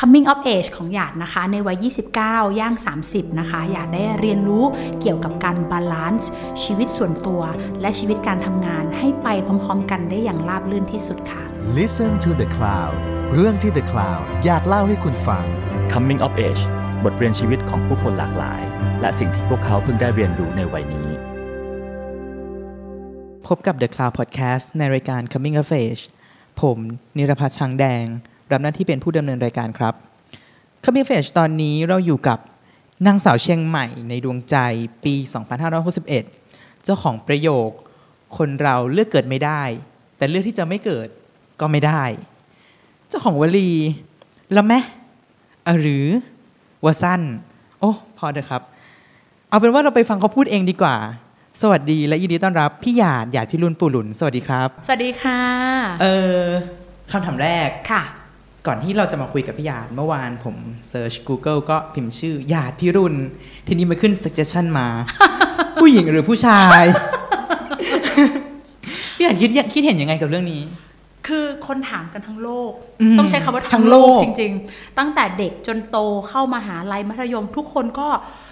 coming of age ของหยาดนะคะ ในวัย 29 ย่าง 30 นะคะ หยาดได้เรียนรู้เกี่ยวกับการ balance ชีวิตส่วนตัว และชีวิตการทำงานให้ไปพร้อมๆ กันได้อย่างราบรื่นที่สุดค่ะ Listen to the Cloud เรื่องที่ The Cloud อยากเล่าให้คุณฟัง Coming of Age บทเรียนชีวิตของผู้คนหลากหลาย และสิ่งที่พวกเขาเพิ่งได้เรียนรู้ในวัยนี้ พบกับ The Cloud Podcast ในรายการ Coming of Age ผม นิรพัฒน์ช้างแดง รับหน้าที่เป็นผู้ดำเนินรายการครับ Coming of Age ตอนนี้เราอยู่กับนางสาวเชียงใหม่ในดวงใจปี 2561 เจ้าของประโยค คนเราเลือกเกิดไม่ได้ แต่เลือกที่จะไม่เกิดก็ไม่ได้ เจ้าของวลีละแมะอะหรือว่าสั้น โอ้พอเถอะครับ เอาเป็นว่าเราไปฟังเขาพูดเองดีกว่า สวัสดีและยินดีต้อนรับ พี่หยาดหยาดพิรุณปู่หลุน สวัสดีครับ สวัสดีค่ะ เออคำถามแรกค่ะ ก่อนที่เราจะมาคุยกับพี่หยาดเมื่อวานผมเซิร์ช Google ก็พิมพ์ชื่อหยาดพิรุณทีนี้มันขึ้น suggestion มา ผู้หญิงหรือผู้ชาย พี่หยาดคิดคิดเห็นยังไงกับเรื่องนี้ คือคนถามกันทั้งโลกอืมต้องใช้คำว่าทั้ทั้งงโลโลกกจริง ๆ ตั้งแต่เด็กจนโตเข้ามาหาลัยมัธยม ทุกคนก็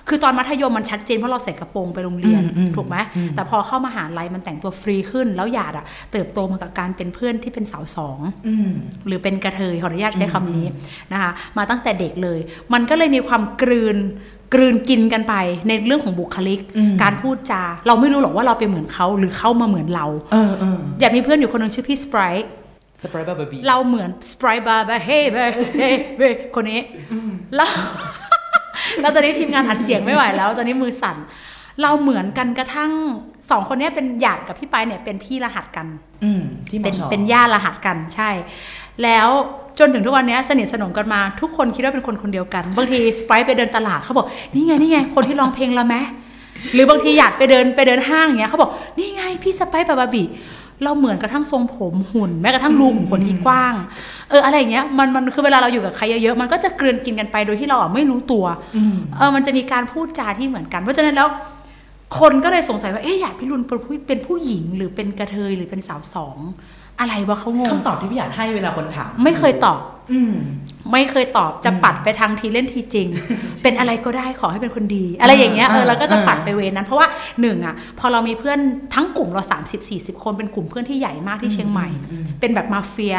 คือตอนมัธยมมันชัดเจนเพราะเราใส่กระโปรงไปโรงเรียนอืมอืมถูกไหมอืมแต่พอเข้ามาหาลัยมันแต่งตัวฟรีขึ้น แล้วหยาดอะเติบโตมากับการเป็นเพื่อนที่เป็นสาวสองอืมหรือเป็นกระเทยขออนุญาตใช้คำนี้นะคะมาตั้งแต่เด็กเลย มันก็เลยมีความกลืนกลืนกินกันไปในเรื่องของบุคลิกอืมการพูดจา เราไม่รู้หรอกว่าเราไปเหมือนเขาหรือเขามาเหมือนเราเออเอออยากมีเพื่อนอยู่คนหนึ่งชื่อพี่สไปร์ สไปร์บาร์บีเราเหมือนสไปร์บาร์บาเฮ้เบเฮ้เบคนนี้แล้วแล้วตอนนี้ทีมงานอัดเสียงไม่ไหวแล้ว ตอนนี้มือสั่น เราเหมือนกันกระทั่งสองคนเนี้ยเป็นหยาดกับพี่ไปเนี่ยเป็นพี่รหัสกัน อืมที่มเป็นชอเป็นญาติรหัสกันใช่ แล้วจนถึงทุกวันนี้สนิทสนมกันมา ทุกคนคิดว่าเป็นคนคนเดียวกัน บางทีสไปร์ไปเดินตลาดเขาบอกนี่ไงนี่ไงคนที่ร้องเพลงละแมหรือบางทีหยาดไปเดินไปเดินห้างอย่างเงี้ยเขาบอกนี่ไงพี่สไปร์บาบาบิ เราเหมือนกระทั่งทรงผมหุ่น แม้กระทั่งรูขุมขนที่กว้าง เอออะไรอย่างเงี้ยมันมันคือเวลาเราอยู่กับใครเยอะๆมันก็จะกลืนกินกันไปโดยที่เราอะไม่รู้ตัวอืมเออมันจะมีการพูดจาที่เหมือนกัน เพราะฉะนั้นแล้วคนก็เลยสงสัยว่าเอ๊ะหยาดพิรุณเป็นผู้เป็นผู้หญิงหรือเป็นกระเทยหรือเป็นสาวสองอะไรวะเขางงคำตอบที่พี่หยาดให้เวลาคนถามไม่เคยตอบ อืมไม่เคยตอบจะปัดไปทางทีเล่นทีจริง เป็นอะไรก็ได้ขอให้เป็นคนดี อะไรอย่างเงี้ยเอออ่าเราก็จะอ่าปัดไปเวรนั้นเพราะว่าหนึ่งอะพอเรามีเพื่อนทั้งกลุ่มเรา 30 40 คนเป็นกลุ่มเพื่อนที่ใหญ่มากที่เชียงใหม่ เป็นแบบมาเฟีย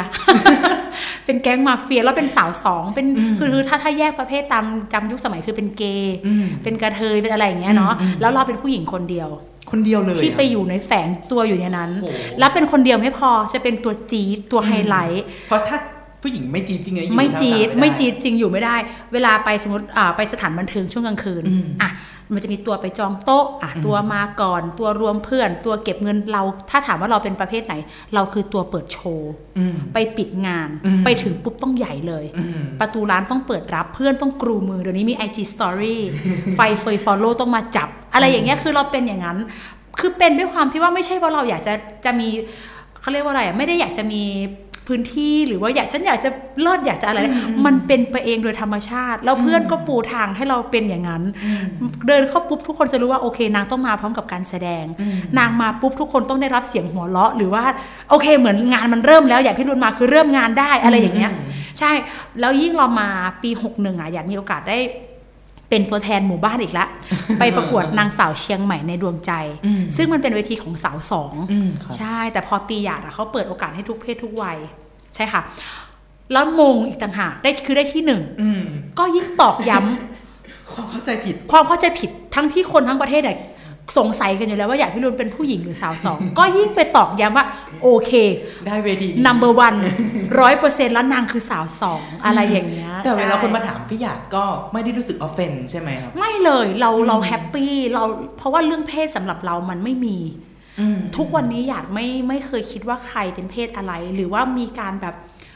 เป็นแก๊งมาเฟียแล้วเป็นสาวสองเป็นคือคือถ้าถ้าแยกประเภทตามจำยุคสมัยคือเป็นเกย์อืมเป็นกระเทยเป็นอะไรอย่างเงี้ยเนาะแล้วเราเป็นผู้หญิงคนเดียวคนเดียวเลยที่ไปอะอยู่ในแฝงตัวอยู่ในนั้นโอ้โหแล้วเป็นคนเดียวไม่พอจะเป็นตัวจี๊ดตัวไฮไลท์เพราะถ้า ผู้หญิงไม่จีดจริงๆนะอยู่ไม่จีดทำตาไม่ด้จีดจริงอยู่ไม่ได้ เวลาไปสมมติอ่าไปสถานบันเทิงช่วงกลางคืนอืมอะมันจะมีตัวไปจองโต๊ะอะตัวมาก่อน ตัวรวมเพื่อน ตัวเก็บเงินเรา ถ้าถามว่าเราเป็นประเภทไหน เราคือตัวเปิดโชว์อืมไปปิดงานอืมไปถึงปุ๊บต้องใหญ่เลยอืมประตูร้านต้องเปิดรับเพื่อนต้องกรูมือเดี๋ยวนี้มี IG Story ไฟเฟยฟอลโล่ต้องมาจับ อะไรอย่างเงี้ยคือเราเป็นอย่างนั้น คือเป็นด้วยความที่ว่าไม่ใช่ว่าเราอยากจะจะมีเขาเรียกว่าอะไรอะไม่ได้อยากจะมี พื้นที่หรือว่าอยากฉันอยากจะเลิศอยากจะอะไร มันเป็นไปเองโดยธรรมชาติ แล้วเพื่อนก็ปูทางให้เราเป็นอย่างนั้น เดินเข้าปุ๊บทุกคนจะรู้ว่าโอเค นางต้องมาพร้อมกับการแสดง นางมาปุ๊บทุกคนต้องได้รับเสียงหัวเราะ หรือว่าโอเค เหมือนงานมันเริ่มแล้วอยากพี่รุนมาคือเริ่มงานได้อะไรอย่างเงี้ย ใช่แล้วยิ่งเรามาปี61อะอยากมีโอกาสได้ เป็นตัวแทนหมู่บ้านอีกแล้วไปประกวดนางสาวเชียงใหม่ในดวงใจอืมซึ่งมันเป็นเวทีของสาวสองอืมครับใช่ แต่พอปีหยาดอะเขาเปิดโอกาสให้ทุกเพศทุกวัย ใช่ค่ะ แล้วมงอีกต่างหากได้คือได้ที่หนึ่งอืมก็ยิ่งตอกย้ำความเข้าใจผิด ความเข้าใจผิดทั้งที่คนทั้งประเทศเนี่ย สงสัยกันอยู่แล้วว่าอยากพี่รุนเป็นผู้หญิงหรือสาวสอง ก็ยิ่งไปตอกย้ำว่า โอเค ได้เวทีนี้ number one ร้อยเปอร์เซ็นต์แล้วนางคือสาวสองอะไรอย่างเงี้ยแต่เวลาใช่คนมาถามพี่หยาดก็ไม่ได้รู้สึกออฟเฟนใช่ไหมครับ ไม่เลยเราเราแฮปปี้เราเพราะว่าเรื่องเพศสำหรับเรามันไม่มีอืมทุกวันนี้อยากไม่ไม่เคยคิดว่าใครเป็นเพศอะไร หรือว่ามีการแบบ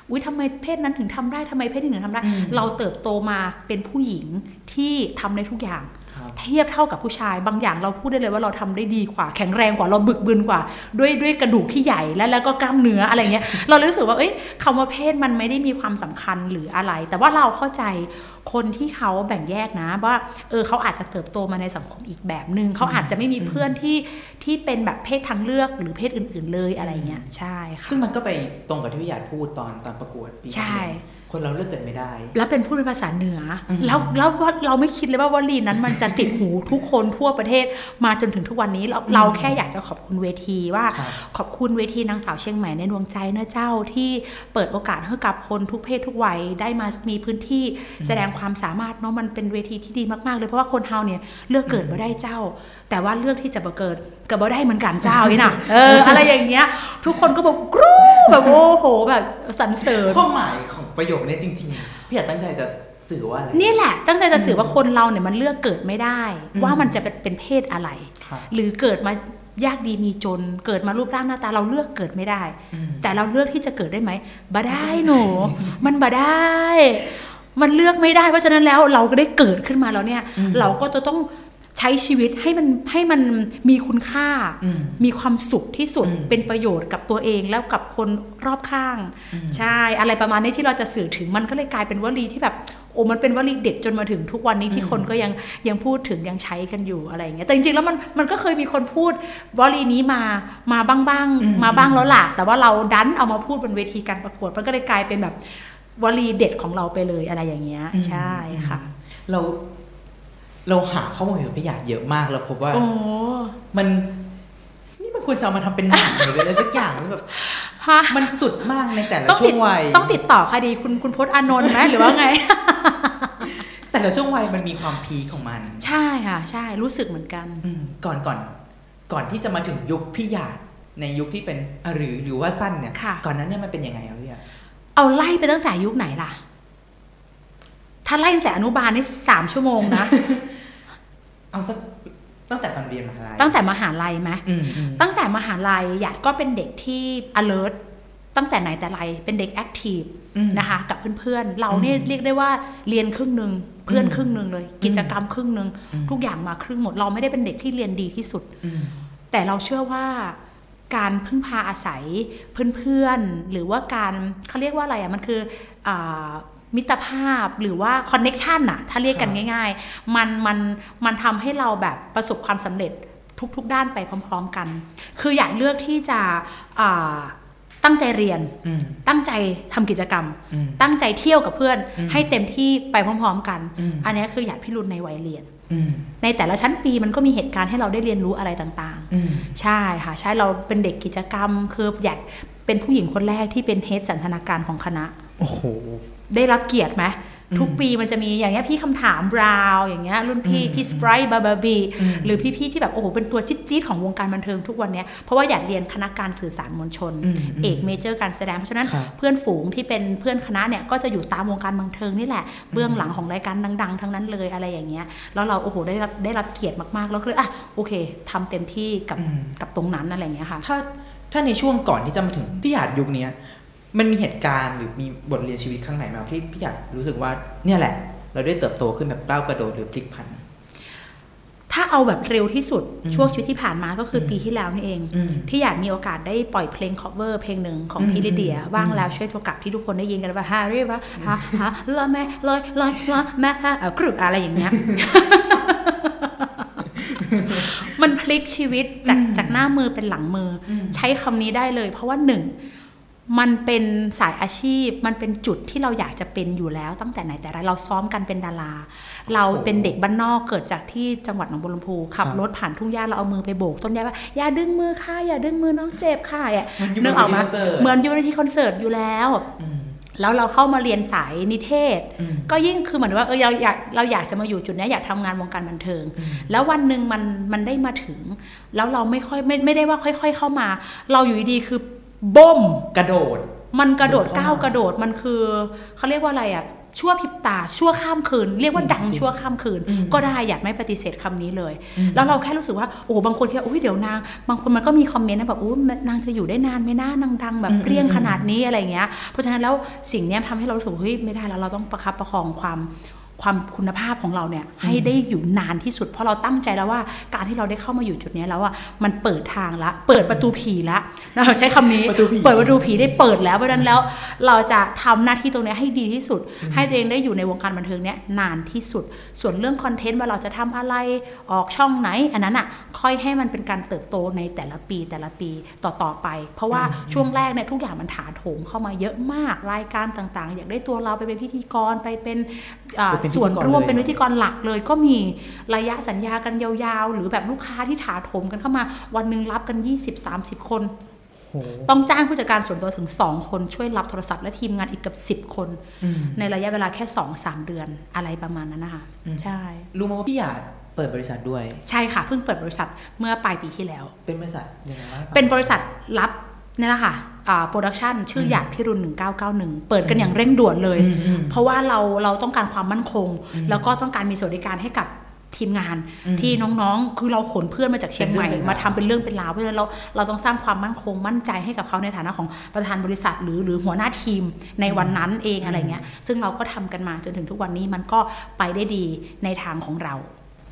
อุ้ยทำไมเพศนั้นถึงทำได้ทำไมเพศนี้ถึงทำได้อืมเราเติบโตมาเป็นผู้หญิงที่ทำได้ทุกอย่างครับ เทียบเท่ากับผู้ชาย บางอย่างเราพูดได้เลยว่าเราทำได้ดีกว่า แข็งแรงกว่าเราบึกบึนกว่า ด้วยด้วยกระดูกที่ใหญ่และแล้วก็กล้ามเนื้ออะไรเงี้ยเราเลยรู้สึกว่าเอ้ยคำว่าเพศมันไม่ได้มีความสำคัญหรืออะไร แต่ว่าเราเข้าใจคนที่เขาแบ่งแยกนะว่าเออเขาอาจจะเติบโตมาในสังคมอีกแบบหนึ่งเขาอาจจะไม่มีเพื่อนที่ที่เป็นแบบเพศทางเลือกหรือเพศอื่น ๆเลยอะไรเงี้ยใช่ค่ะซึ่งมันก็ไปตรงกับที่พี่หยาดพูดตอนตอนประกวดปีใช่น คนเราเลือกเกิดไม่ได้ แล้วเป็นพูดเป็นภาษาเหนืออมแล้วแล้วว่าเราไม่คิดเลยว่าวลีนั้นมันจะติดหูทุกคนทั่วประเทศมาจนถึงทุกวันนี้เราเราแค่อยากจะขอบคุณเวทีว่าครับขอบคุณเวทีนางสาวเชียงใหม่ในดวงใจนะเจ้าที่เปิดโอกาสให้กับคนทุกเพศทุกวัยได้มามีพื้นที่แสดงความสามารถเนาะมันเป็นเวทีที่ดีมากๆเลยเพราะว่าคนเฮาเนี่ยเลือกเกิดมาได้เจ้า แต่ว่าเลือกที่จะมาเกิด กับมาได้เหมือนกันเจ้านี่นะเอออะไรอย่างเงี้ย ทุกคนก็บอกกรู๊แบบโอ้โหแบบสรรเสริญความหมายของประโยคเนี้จริงๆพี่อยากตั้งใจจะสื่อว่าอะไรนี่แหละตั้งใจจะสื่อว่าคนเราเนี่ยมันเลือกเกิดไม่ได้อืมว่ามันจะเป็นเป็นเพศอะไรครับหรือเกิดมายากดีมีจนเกิดมารูปร่างหน้าตาเราเลือกเกิดไม่ได้อืมแต่เราเลือกที่จะเกิดได้ไหมบ่ได้หนูมันบ่ได้ มันเลือกไม่ได้เพราะฉะนั้นแล้วเราก็ได้เกิดขึ้นมาแล้วเนี่ย เราก็จะต้อง ใช้ชีวิตให้มันให้มันมีคุณค่าอืมมีความสุขที่สุดอืมเป็นประโยชน์กับตัวเองแล้วกับคนรอบข้างอืมใช่อะไรประมาณนี้ที่เราจะสื่อถึงมันก็เลยกลายเป็นวลีที่แบบโอ้มันเป็นวลีเด็ดจนมาถึงทุกวันนี้ที่คนก็ยังยังพูดถึงยังใช้กันอยู่อะไรอย่างเงี้ยแต่จริงๆแล้วมันมันก็เคยมีคนพูดวลีนี้มามาบ้างบ้างๆอืมมาบ้างแล้วล่ะ แต่ว่าเราดันเอามาพูดบนเวทีการประกวดมันก็เลยกลายเป็นแบบวลีเด็ดของเราไปเลยอะไรอย่างเงี้ยใช่ค่ะ เรา เราหาข้อมูลเกี่ยวกับพี่หยาดเยอะมากแล้วพบว่าโอ้มันนี่มันควรจะเอามาทำเป็นหนังหรืออะไรสักอย่างแล้วแบบฮะมันสุดมากในแต่ละต้องช่ติวดงวัยต้องติดต่อใครดีคุณคุณพจน์อานนท์ไหมหรือว่าไง แต่ละช่วงวัยมันมีความพีคของมัน ใช่ค่ะ ใช่รู้สึกเหมือนกันอืมก่อนก่อนก่อนที่จะมาถึงยุคพี่หยาดในยุคที่เป็นอะหรือหรือว่าสั้นเนี่ยค่ะก่อนนั้นเนี่ยมันเป็นยังไงครับพี่หยาดเอาไล่ไปตั้งแต่ยุคไหนล่ะ ถ้าไล่ตั้งแต่อนุบาลนี่สามชั่วโมงนะ เอาสักตั้งแต่ตอนเรียนมหาลัยตั้งแต่มหาลัยไหมอืมอืมตั้งแต่มหาลัยหยาดก็เป็นเด็กที่ alert ตั้งแต่ไหนแต่ไรเป็นเด็ก active อืมนะคะกับเพื่อนๆ เราเนี่ยอืมเรียกได้ว่าเรียนครึ่งหนึ่งเพื่อนอืมครึ่งหนึ่งเลย กิจกรรมครึ่งหนึ่งอืมทุกอย่างมาครึ่งหมด เราไม่ได้เป็นเด็กที่เรียนดีที่สุดอืมแต่เราเชื่อว่าการพึ่งพาอาศัยเพื่อนๆ หรือว่าการเขาเรียกว่าอะไรอะมันคืออา มิตรภาพหรือว่าคอนเน็ชันอะถ้าเรียกกันครับง่าย ๆ มันมันมันทำให้เราแบบประสบความสำเร็จทุกๆ ด้านไปพร้อม ๆกัน คืออยากเลือกที่จะอ่าตั้งใจเรียนอืมตั้งใจทำกิจกรรมอืมตั้งใจเที่ยวกับเพื่อนอืมให้เต็มที่ไปพร้อม ๆ กันอืมอันนี้คืออยากพิรุณในวัยเรียนอืมในแต่ละชั้นปีมันก็มีเหตุการณ์ให้เราได้เรียนรู้อะไรต่างๆอืมใช่ค่ะ ใช่เราเป็นเด็กกิจกรรม คืออยากเป็นผู้หญิงคนแรกที่เป็นเฮดสันทนาการของคณะ โอ้โห ได้รับเกียรติไหมอืมทุกปีมันจะมีอย่างเงี้ยพี่คำถามบราวอย่างเงี้ยรุ่นพี่อืมพี่สปรายบาบาบีอืมหรือพี่ๆที่แบบโอ้โหเป็นตัวจี๊ดๆของวงการบันเทิงทุกวันเนี้ยเพราะว่าอยากเรียนคณะการสื่อสารมวลชนอืมเอกเมเจอร์การแสดงเพราะฉะนั้นครับเพื่อนฝูงที่เป็นเพื่อนคณะเนี่ยก็จะอยู่ตามวงการบันเทิงนี่แหละเบื้องหลังของรายการดัง ๆ ทั้งนั้นเลยอะไรอย่างเงี้ยแล้วเราโอ้โหได้รับได้รับเกียรติมากๆแล้วก็เลยอะโอเคทำเต็มที่กับอืมกับตรงนั้นอะไรอย่างเงี้ยค่ะถ้าถ้าในช่วงก่อนที่จะมาถึงพี่หยาดยุคเนี้ย มันมีเหตุการณ์หรือมีบทเรียนชีวิตข้างไหนไหมครับที่พี่หยาดรู้สึกว่าเนี่ยแหละ เราได้เติบโตขึ้นแบบก้าวกระโดดหรือพลิกผัน ถ้าเอาแบบเร็วที่สุดอืมช่วงชีวิตที่ผ่านมาก็คืออมปีที่แล้วนี่เองอืมที่อยากมีโอกาสได้ปล่อยเพลง cover เพลงหนึ่งของอืมพี่ลิเดียอืมว่างแล้วช่วยโทรกลับที่ทุกคนได้ยินกันว่าฮาริวะฮะฮะละแม่ลอยลอยละแม่ฮะเอ่อกรึกอะไรอย่างเงี้ยมันพลิกชีวิตจากจากหน้ามือเป็นหลังมืออมใช้คำนี้ได้เลย เพราะว่าหนึ่ง มันเป็นสายอาชีพ มันเป็นจุดที่เราอยากจะเป็นอยู่แล้ว ตั้งแต่ไหนแต่ไรเราซ้อมกันเป็นดารา เราเป็นเด็กบ้านนอกเกิดจากที่จังหวัดหนองบัวลำพูขับครับรถผ่านทุ่งหญ้าเราเอามือไปโบกต้นหญ้าว่าอย่าดึงมือค่ะอย่าดึงมือน้องเจ็บค่ะอะมันอยู่นึกออกมาบนเวทีคอนเสิร์ตเหมือนอยู่ในที่คอนเสิร์ตอยู่แล้วอืมแล้วเราเข้ามาเรียนสายนิเทศอืมก็ยิ่งคือเหมือนว่าเออเราอยากเราอยากจะมาอยู่จุดเนี้ยอยากทำงานวงการบันเทิงอืมแล้ววันหนึ่งมันมันได้มาถึง แล้วเราไม่ค่อยไม่ไม่ได้ว่าค่อย ๆ เข้ามา เราอยู่ดีๆคือ บ่มกระโดด มันกระโดดเดินเข้าก้าวมากระโดดมันคือเขาเรียกว่าอะไรอะชั่วพริบตาชั่วข้ามคืน เรียกว่าจริงดังจริงชั่วข้ามคืนอืมก็ได้อยากไม่ปฏิเสธคำนี้เลยอืมแล้วเราแค่รู้สึกว่าโอ้โหบางคนคิดว่าอุ้ยเดี๋ยวนางบางคนมันก็มีคอมเมนต์นะแบบอุ้ยนางจะอยู่ได้นานไหมน่านางดังแบบอืมเปรี้ยงอืมขนาดนี้อะไรเงี้ยเพราะฉะนั้นแล้วสิ่งเนี้ยทำให้เรารู้สึกว่าเฮ้ยไม่ได้แล้วเราต้องประคับประคองความ ความคุณภาพของเราเนี่ยให้ได้อยู่นานที่สุด เพราะเราตั้งใจแล้วว่าการที่เราได้เข้ามาอยู่จุดเนี้ยแล้วอะมันเปิดทางละ เปิดประตูผีละเราใช้คำนี้ประตูผีเปิดประตูผีได้เปิดแล้วเพราะฉะนั้นแล้ว เราจะทำหน้าที่ตรงเนี้ยให้ดีที่สุด ให้ตัวเองได้อยู่ในวงการบันเทิงเนี้ยนานที่สุด ส่วนเรื่องคอนเทนต์ว่าเราจะทำอะไรออกช่องไหน อันนั้นอะค่อยให้มันเป็นการเติบโตในแต่ละปีแต่ละปีต่อๆไป เพราะว่าช่วงแรกเนี่ยทุกอย่างมันถาโถมเข้ามาเยอะมากรายการต่างๆ อยากได้ตัวเราไปเป็นพิธีกรไปเป็นอ่าไปเป็นพิธีกรส่วนร่วมเลยเป็นพิธีกรหลักเลย ก็มีระยะสัญญากันยาวๆ หรือแบบลูกค้าที่ถาโถมกันเข้ามา วันหนึ่งรับกัน 20-30 คนโหต้องจ้างผู้จัดการส่วนตัวถึง 2 คนช่วยรับโทรศัพท์และทีมงานอีกเกือบ 10 คนอืมในระยะเวลาแค่ 2-3 เดือนอะไรประมาณนั้นนะคะอืมใช่รู้ไหมว่าพี่หยาดเปิดบริษัทด้วย ใช่ค่ะเพิ่งเปิดบริษัทเมื่อปลายปีที่แล้ว เป็นบริษัทยังไงเล่าให้ฟังเป็นบริษัทรับ นี่แหละค่ะ production ชื่อหยาดพิรุณ1991 เปิดกันอย่างเร่งด่วนเลยอืมอืมเพราะว่าเราเราต้องการความมั่นคงอืมแล้วก็ต้องการมีสวัสดิการให้กับทีมงานอืมที่น้องๆ คือเราขนเพื่อนมาจากเชียงใหม่เป็นเรื่องเป็นราวมาทำเป็นเรื่องเป็นราวเพราะฉะนั้นเราเราต้องสร้างความมั่นคงมั่นใจให้กับเขาในฐานะของประธานบริษัท หรือหรือหัวหน้าทีมในวันนั้นเองอะไรเงี้ย ซึ่งเราก็ทำกันมาจนถึงทุกวันนี้มันก็ไปได้ดีในทางของเรา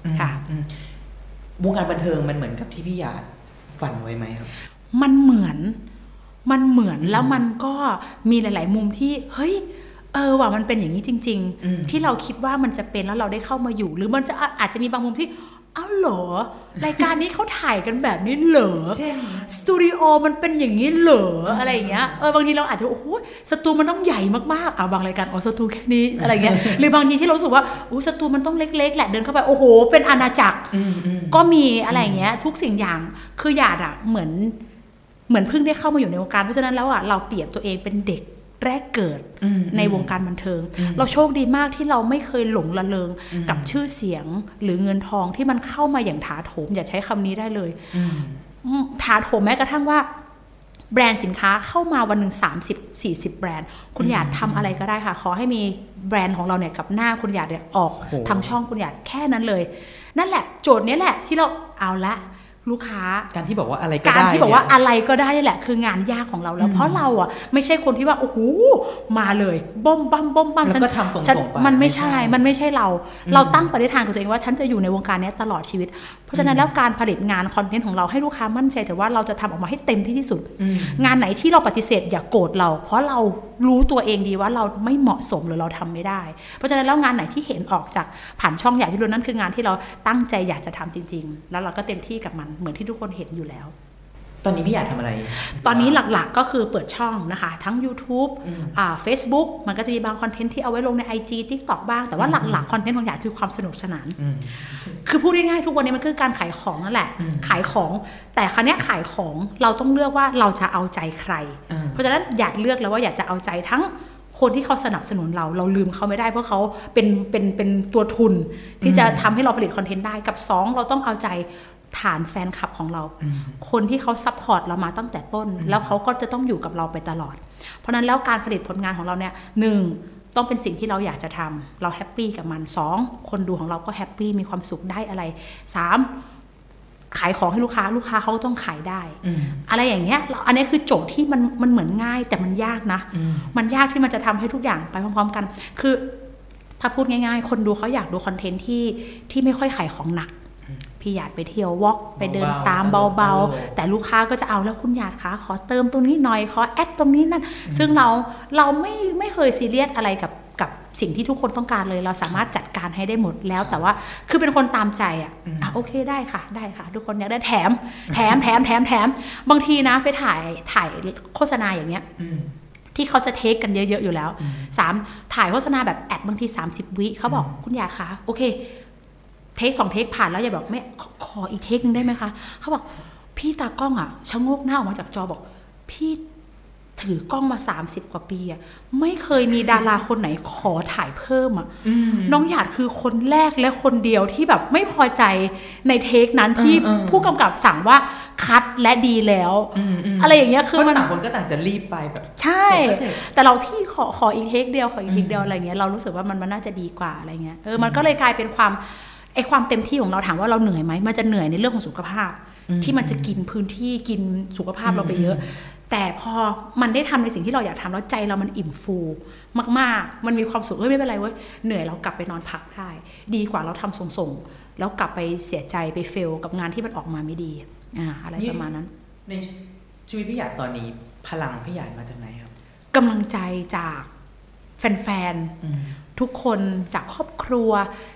อืมค่ะอืมวงการบันเทิงมันเหมือนกับที่พี่หยาดฝันไว้ไหมครับ มันเหมือน มันเหมือนแล้วมันก็มีหลาย ๆ มุมที่เฮ้ยเออว่ะมันเป็นอย่างนี้จริงอืมๆที่เราคิดว่ามันจะเป็นแล้วเราได้เข้ามาอยู่ หรือมันจะอะอาจจะมีบางมุมที่อ้าวเหรอรายการนี้เขาถ่ายกันแบบนี้เหรอเช่นสตูดิโอมันเป็นอย่างนี้เหรออะไรอย่างเงี้ยเออบางทีเราอาจจะโอ้โหสตูมันต้องใหญ่มากๆอ่าบางรายการอ๋อสตูแค่นี้อะไรเงี้ยหรือบางทีที่เรารู้สึกว่าอู้สตูมันต้องเล็ก ๆ แหละเดินเข้าไปโอ้โห เป็นอาณาจักรอืมอืมก็มีอะไรอย่างเงี้ยทุกสิ่งอย่างคือหยาดอะเหมือน เหมือนเพิ่งได้เข้ามาอยู่ในวงการเพราะฉะนั้นแล้วอะเราเปรียบตัวเองเป็นเด็กแรกเกิดอืมในวงการบันเทิงอืมเราโชคดีมากที่เราไม่เคยหลงละเลงอืมกับชื่อเสียงหรือเงินทองที่มันเข้ามาอย่างถาโถม อย่าใช้คำนี้ได้เลยอืมอืมถาโถมแม้กระทั่งว่า แบรนด์สินค้าเข้ามาวันหนึ่ง30 40 แบรนด์ คุณหยาดทำอะไรก็ได้ค่ะ ขอให้มีแบรนด์ของเราเนี่ยกับหน้าคุณหยาดเนี่ยออกโอ้ทางช่องคุณหยาดแค่นั้นเลย นั่นแหละ โจทย์เนี้ยแหละที่เราเอาละ ลูกค้า การที่บอกว่าอะไรก็การได้ที่บอกว่าเนี่ยอะไรก็ได้นี่แหละ คืองานยากของเราแล้วอืมเพราะเราอะไม่ใช่คนที่ว่าโอ้โหมาเลยบ้มบัมบ้มบัมแล้วก็ฉันทำส่งๆฉันไปมันไม่ไม่ใช่ใช่ มันไม่ใช่เราอืมเราตั้งปณิธานกับตัวเองว่าฉันจะอยู่ในวงการเนี้ยตลอดชีวิต เพราะฉะนั้นแล้วการผลิตงานคอนเทนต์ของเราให้ลูกค้ามั่นใจแต่ว่าเราจะทำออกมาให้เต็มที่ที่สุดอืมงานไหนที่เราปฏิเสธอย่าโกรธเรา เพราะเรารู้ตัวเองดีว่าเราไม่เหมาะสมหรือเราทำไม่ได้ เพราะฉะนั้นแล้วงานไหนที่เห็นออกจากผ่านช่องอยากที่รู้นั่นคืองานที่เราตั้งใจอยากจะทำจริง ๆ แล้วเราก็เต็มที่กับมันเหมือนที่ทุกคนเห็นอยู่แล้ว ตอนนี้พี่หยาดทำอะไร ตอนนี้หลักๆก็คือเปิดช่องนะคะ ทั้ง YouTube อืมอ่า Facebook มันก็จะมีบางคอนเทนต์ที่เอาไว้ลงใน IG TikTok บ้าง แต่ว่าหลักๆคอนเทนต์ของหยาดคือความสนุกสนานอืมคือพูดง่ายๆทุกวันนี้มันคือการขายของนั่นแหละอืมขายของ แต่ครั้นี้ยขายของเราต้องเลือกว่าเราจะเอาใจใครอ่าเพราะฉะนั้นหยาดเลือกแล้วว่าอยากจะเอาใจทั้งคนที่เขาสนับสนุนเราเราลืมเขาไม่ได้เพราะเขาเป็นเป็นเป็นตัวทุน ที่จะทำให้เราผลิตคอนเทนต์ได้กับสองเราต้องเอาใจ ฐานแฟนคลับของเราอืมคนที่เขา support เรามาตั้งแต่ต้น แล้วเขาก็จะต้องอยู่กับเราไปตลอด เพราะฉะนั้นแล้วการผลิตผลงานของเราเนี่ยหนึ่งต้องเป็นสิ่งที่เราอยากจะทำเรา happy กับมันสองคนดูของเราก็ happy มีความสุขได้อะไรสามขายของให้ลูกค้าลูกค้าเขาก็ต้องขายได้อืมอะไรอย่างเงี้ยเราอันนี้คือโจทย์ที่มันมันเหมือนง่ายแต่มันยากนะอืมมันยากที่มันจะทำให้ทุกอย่างไปพร้อม ๆ กัน คือถ้าพูดง่าย ๆ คนดูเขาอยากดูคอนเทนต์ที่ที่ไม่ค่อยขายของหนัก พี่หยาดไปเที่ยววอล์กไปเดินเบาๆตามตลกเบาตลกๆแต่ลูกค้าก็จะเอาแล้วคุณหยาดคะขอเติมตรงนี้หน่อยขอแอดตรงนี้นั่นซึ่งเราเราไม่ไม่เคยซีเรียสอะไรกับกับสิ่งที่ทุกคนต้องการเลยเราสามารถจัดการให้ได้หมดแล้วแต่ว่าคือเป็นคนตามใจอะอืมอะโอเคได้ค่ะได้ค่ะ ทุกคนอยากได้แถม แถมแถมแถมแถมบางทีนะไปถ่ายถ่ายโฆษณาอย่างเงี้ยอืมที่เขาจะเทคกันเยอะๆอยู่แล้วอืมสามถ่ายโฆษณาแบบแอดบางที 30 วิเขาบอกคุณยาคะโอเค เทคสองเทคผ่านแล้วอย่าบอกไม่ขอขออีกเทคนึงได้ไหมคะเขาบอกพี่ตากล้องอะชะโงกหน้าออกมาจากจอบอก พี่ถือกล้องมา 30 กว่าปีอะไม่เคยมีดาราคนไหนขอถ่ายเพิ่มอะอืมน้องหยาดคือคนแรกและคนเดียวที่แบบไม่พอใจในเทคนั้นที่เออเออผู้กำกับสั่งว่าคัดและดีแล้วอืมมอะไรอย่างเงี้ยคือเพราะมันต่างคนก็ต่างจะรีบไปแบบใช่เสร็จก็เสร็จแต่เราพี่ขอขออีกเทคเดียวขออีกเทคเดียวอืมอะไรเงี้ยเรารู้สึกว่ามันมันน่าจะดีกว่าอะไรเงี้ยเออมันก็เลยกลายเป็นความ ไอความเต็มที่ของเราถามว่าเราเหนื่อยไหมมันจะเหนื่อยในเรื่องของสุขภาพอืมที่มันจะกินพื้นที่กินสุขภาพเราไปเยอะอืมแต่พอมันได้ทำในสิ่งที่เราอยากทำแล้วใจเรามันอิ่มฟูมากๆ มันมีความสุขเฮ้ยไม่เป็นไรเว้ยเหนื่อยเรากลับไปนอนพักได้ ดีกว่าเราทำส่งๆแล้วกลับไปเสียใจไปเฟลกับงานที่มันออกมาไม่ดีอ่าอะไรประมาณนั้น ในชีวิตพี่หยาดตอนนี้พลังพี่หยาดมาจากไหนครับกำลังใจจากแฟนอืมๆ ทุกคนจากครอบครัว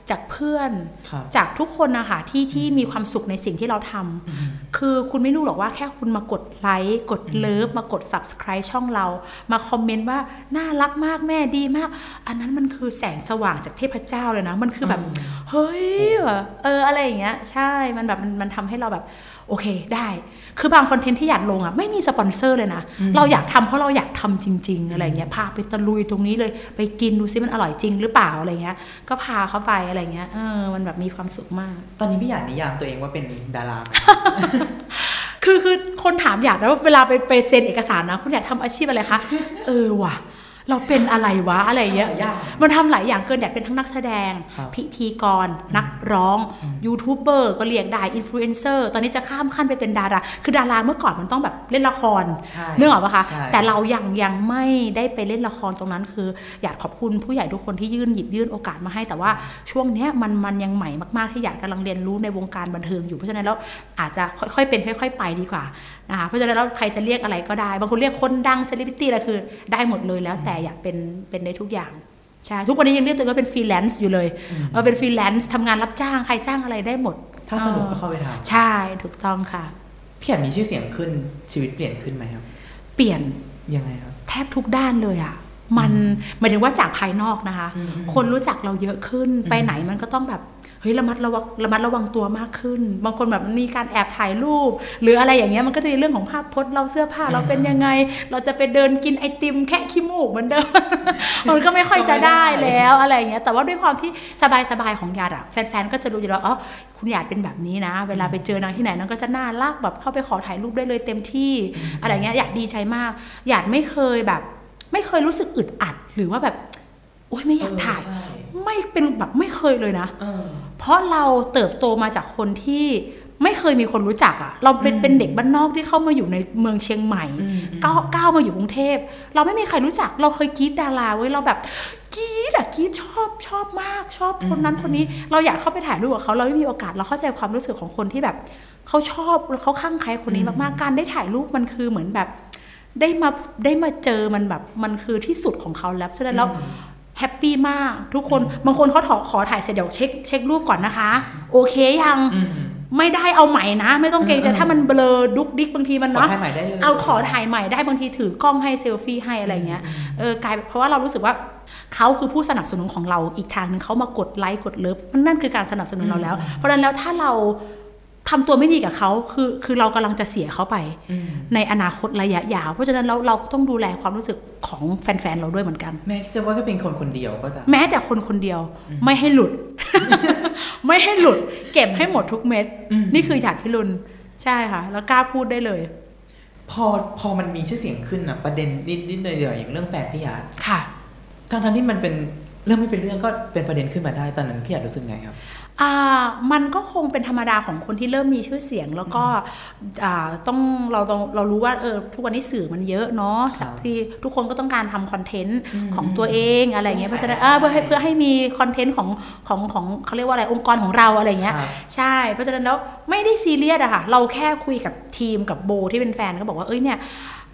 จากเพื่อนครับจากทุกคนนะคะที่ที่มีความสุขในสิ่งที่เราทำอืมคือคุณไม่รู้หรอกว่าแค่คุณมากดไลค์กดเลิฟมากด subscribe ช่องเรา มาคอมเมนต์ว่า น่ารักมากแม่ดีมาก อันนั้นมันคือแสงสว่างจากเทพเจ้าเลยนะ มันคือแบบ เฮ้ยแบบเอออะไรอย่างเงี้ย ใช่มันแบบมันมันทำให้เราแบบโอเคได้ คือบางคอนเทนต์ที่หยาดลงอะไม่มีสปอนเซอร์เลยนะ เราอยากทำเพราะเราอยากทำจริง ๆ อะไรเงี้ยพาไปตะลุยตรงนี้เลยไปกินดูซิมันอร่อยจริงหรือเปล่าอะไรเงี้ย ก็พาเขาไปอะไรเงี้ยเออมันแบบมีความสุขมาก ตอนนี้พี่หยาดนิยามตัวเองว่าเป็นดาราไหมคือคือคนถามหยาดนะว่าเวลาไปไปเซ็นเอกสารนะ คุณอยากทำอาชีพอะไรคะเออว่ะ เราเป็นอะไรวะอะไรเงี้ยหลายอย่างมันทำหลายอย่างเกินหยาดเป็นทั้งนักแสดงครับพิธีกร นักร้อง ยูทูบเบอร์ก็เรียกได้อินฟลูเอนเซอร์ตอนนี้จะข้ามขั้นไปเป็นดารา คือดาราเมื่อก่อนมันต้องแบบเล่นละครใช่เรื่องออกปะคะใช่แต่เรายังยังไม่ได้ไปเล่นละครตรงนั้น คือ หยาดขอบคุณผู้ใหญ่ทุกคนที่ยื่นหยิบยื่นโอกาสมาให้แต่ว่าช่วงเนี้ยมันมันยังใหม่มากๆที่หยาดกำลังเรียนรู้ในวงการบันเทิงอยู่เพราะฉะนั้นแล้วอาจจะค่อยๆเป็นค่อย ๆ ไปดีกว่านะคะเพราะฉะนั้นแล้วใครจะเรียกอะไรก็ได้ บางคนเรียกคนดังเซเลบริตี้อะไรคือ ได้หมดเลยแล้วแต่หยาดเป็นเป็นได้ทุกอย่างใช่ทุกวันนี้ยังเรียกตัวเองว่าเป็นฟรีแลนซ์อยู่เลยเออเป็นฟรีแลนซ์ทำงานรับจ้างใครจ้างอะไรได้หมด ถ้าสนุกก็เข้าไปทำใช่ถูกต้องค่ะพี่หยาดมีชื่อเสียงขึ้นชีวิตเปลี่ยนขึ้นไหมครับ เปลี่ยนยังไงครับ แทบทุกด้านเลยอะ่ะมันหมายถึงว่าจากภายนอกนะคะอืมอืมคนรู้จักเราเยอะขึ้นไปไหนมันก็ต้องแบบ เฮ้ยระมัดระวังระมัดระวังตัวมากขึ้น บางคนแบบมันมีการแอบถ่ายรูป หรืออะไรอย่างเงี้ยมันก็จะมีเรื่องของภาพพจน์เราเสื้อผ้าเราเป็นยังไง เราจะไปเดินกินไอติมแค่ขี้มูกเหมือนเดิมมันก็ไม่ค่อยจะได้แล้วอะไรอย่างเงี้ยแต่ว่าด้วยความที่สบายๆของหยาดอะแฟนๆก็จะรู้อยู่แล้วอ๋อคุณหยาดเป็นแบบนี้นะ เวลาไปเจอนางที่ไหนนางก็จะน่ารักแบบเข้าไปขอถ่ายรูปได้เลยเต็มที่อะไรเงี้ยหยาดดีใจมากหยาดไม่เคยแบบ ไม่เคยรู้สึกอึดอัดหรือว่าแบบโอ๊ยไม่อยากถ่ายเออใช่ไม่เป็นแบบไม่เคยเลยนะ เออเพราะเราเติบโตมาจากคนที่ไม่เคยมีคนรู้จักอะเราเป็นอืมเป็นเด็กบ้านนอกที่เข้ามาอยู่ในเมืองเชียงใหม่อืมก้าวก้าวมาอยู่กรุงเทพ เราไม่มีใครรู้จัก เราเคยกรีดดาราเว้ยเราแบบกรีดอะกรีดชอบชอบมากชอบคนนั้นคนนี้ เราอยากเข้าไปถ่ายรูปกับเขาเราไม่มีโอกาสเราเข้าใจความรู้สึกของคนที่แบบเขาชอบแล้วเขาคลั่งไคล้คนนี้มากๆการได้ถ่ายรูปมันคือเหมือนแบบได้มาได้มาเจอมันแบบมันคือที่สุดของเขาแล้วฉะนั้นแล้ว happy มากทุกคนบางคนเขาขอขอถ่ายเสร็จเดี๋ยวเช็คเช็ครูปก่อนนะคะ โอเคยังอืมไม่ได้เอาใหม่นะ ไม่ต้องเกรงใจอืมถ้ามันเบลอดุกดิกบางทีมันขอเนาะถ่ายใหม่ได้เลยเอาขอถ่ายใหม่ได้บางทีถือกล้องให้เซลฟี่ให้อะไรเงี้ยเออกลายเพราะว่าเรารู้สึกว่าเขาคือผู้สนับสนุนของเราอีกทางหนึ่งเขามากดไลค์กด love มันนั่นคือการสนับสนุนเราแล้ว เพราะฉะนั้นแล้วถ้าเรา ทำตัวไม่ดีกับเขาคือคือเรากำลังจะเสียเขาไปอืมในอนาคตระยะยาว เพราะฉะนั้นเราเราก็ต้องดูแลความรู้สึกของแฟนๆเราด้วยเหมือนกัน แม้จะว่าก็เป็นคนคนเดียวก็ตามแม้แต่คนคนเดียวไม่ให้หลุด ไม่ให้หลุด เก็บให้หมดทุกเม็ดอืมนี่คือหยาดพิรุณใช่ค่ะ แล้วกล้าพูดได้เลย พอพอมันมีชื่อเสียงขึ้นอะประเด็นนิดนิดหน่อยๆอย่างเรื่องแฟนพี่หยาดค่ะทั้งทั้งๆที่มันเป็น เรื่องไม่เป็นเรื่องก็เป็นประเด็นขึ้นมาได้ตอนนั้นพี่หยาดรู้สึกไงครับอ่ามันก็คงเป็นธรรมดาของคนที่เริ่มมีชื่อเสียง แล้วก็อ่าต้องเราต้องเรารู้ว่าเออทุกวันนี้สื่อมันเยอะเนาะครับที่ทุกคนก็ต้องการทำคอนเทนต์อืมของตัวเองอะไรเงี้ยเพราะฉะนั้นอ่าเพื่อให้เพื่อให้มีคอนเทนต์ของของของเขาเรียกว่าอะไรองค์กรของเราอะไรเงี้ยครับใช่ เพราะฉะนั้นแล้วไม่ได้ซีเรียสอะค่ะเราแค่คุยกับทีมกับโบที่เป็นแฟนก็บอกว่าเอ้ยเนี่ย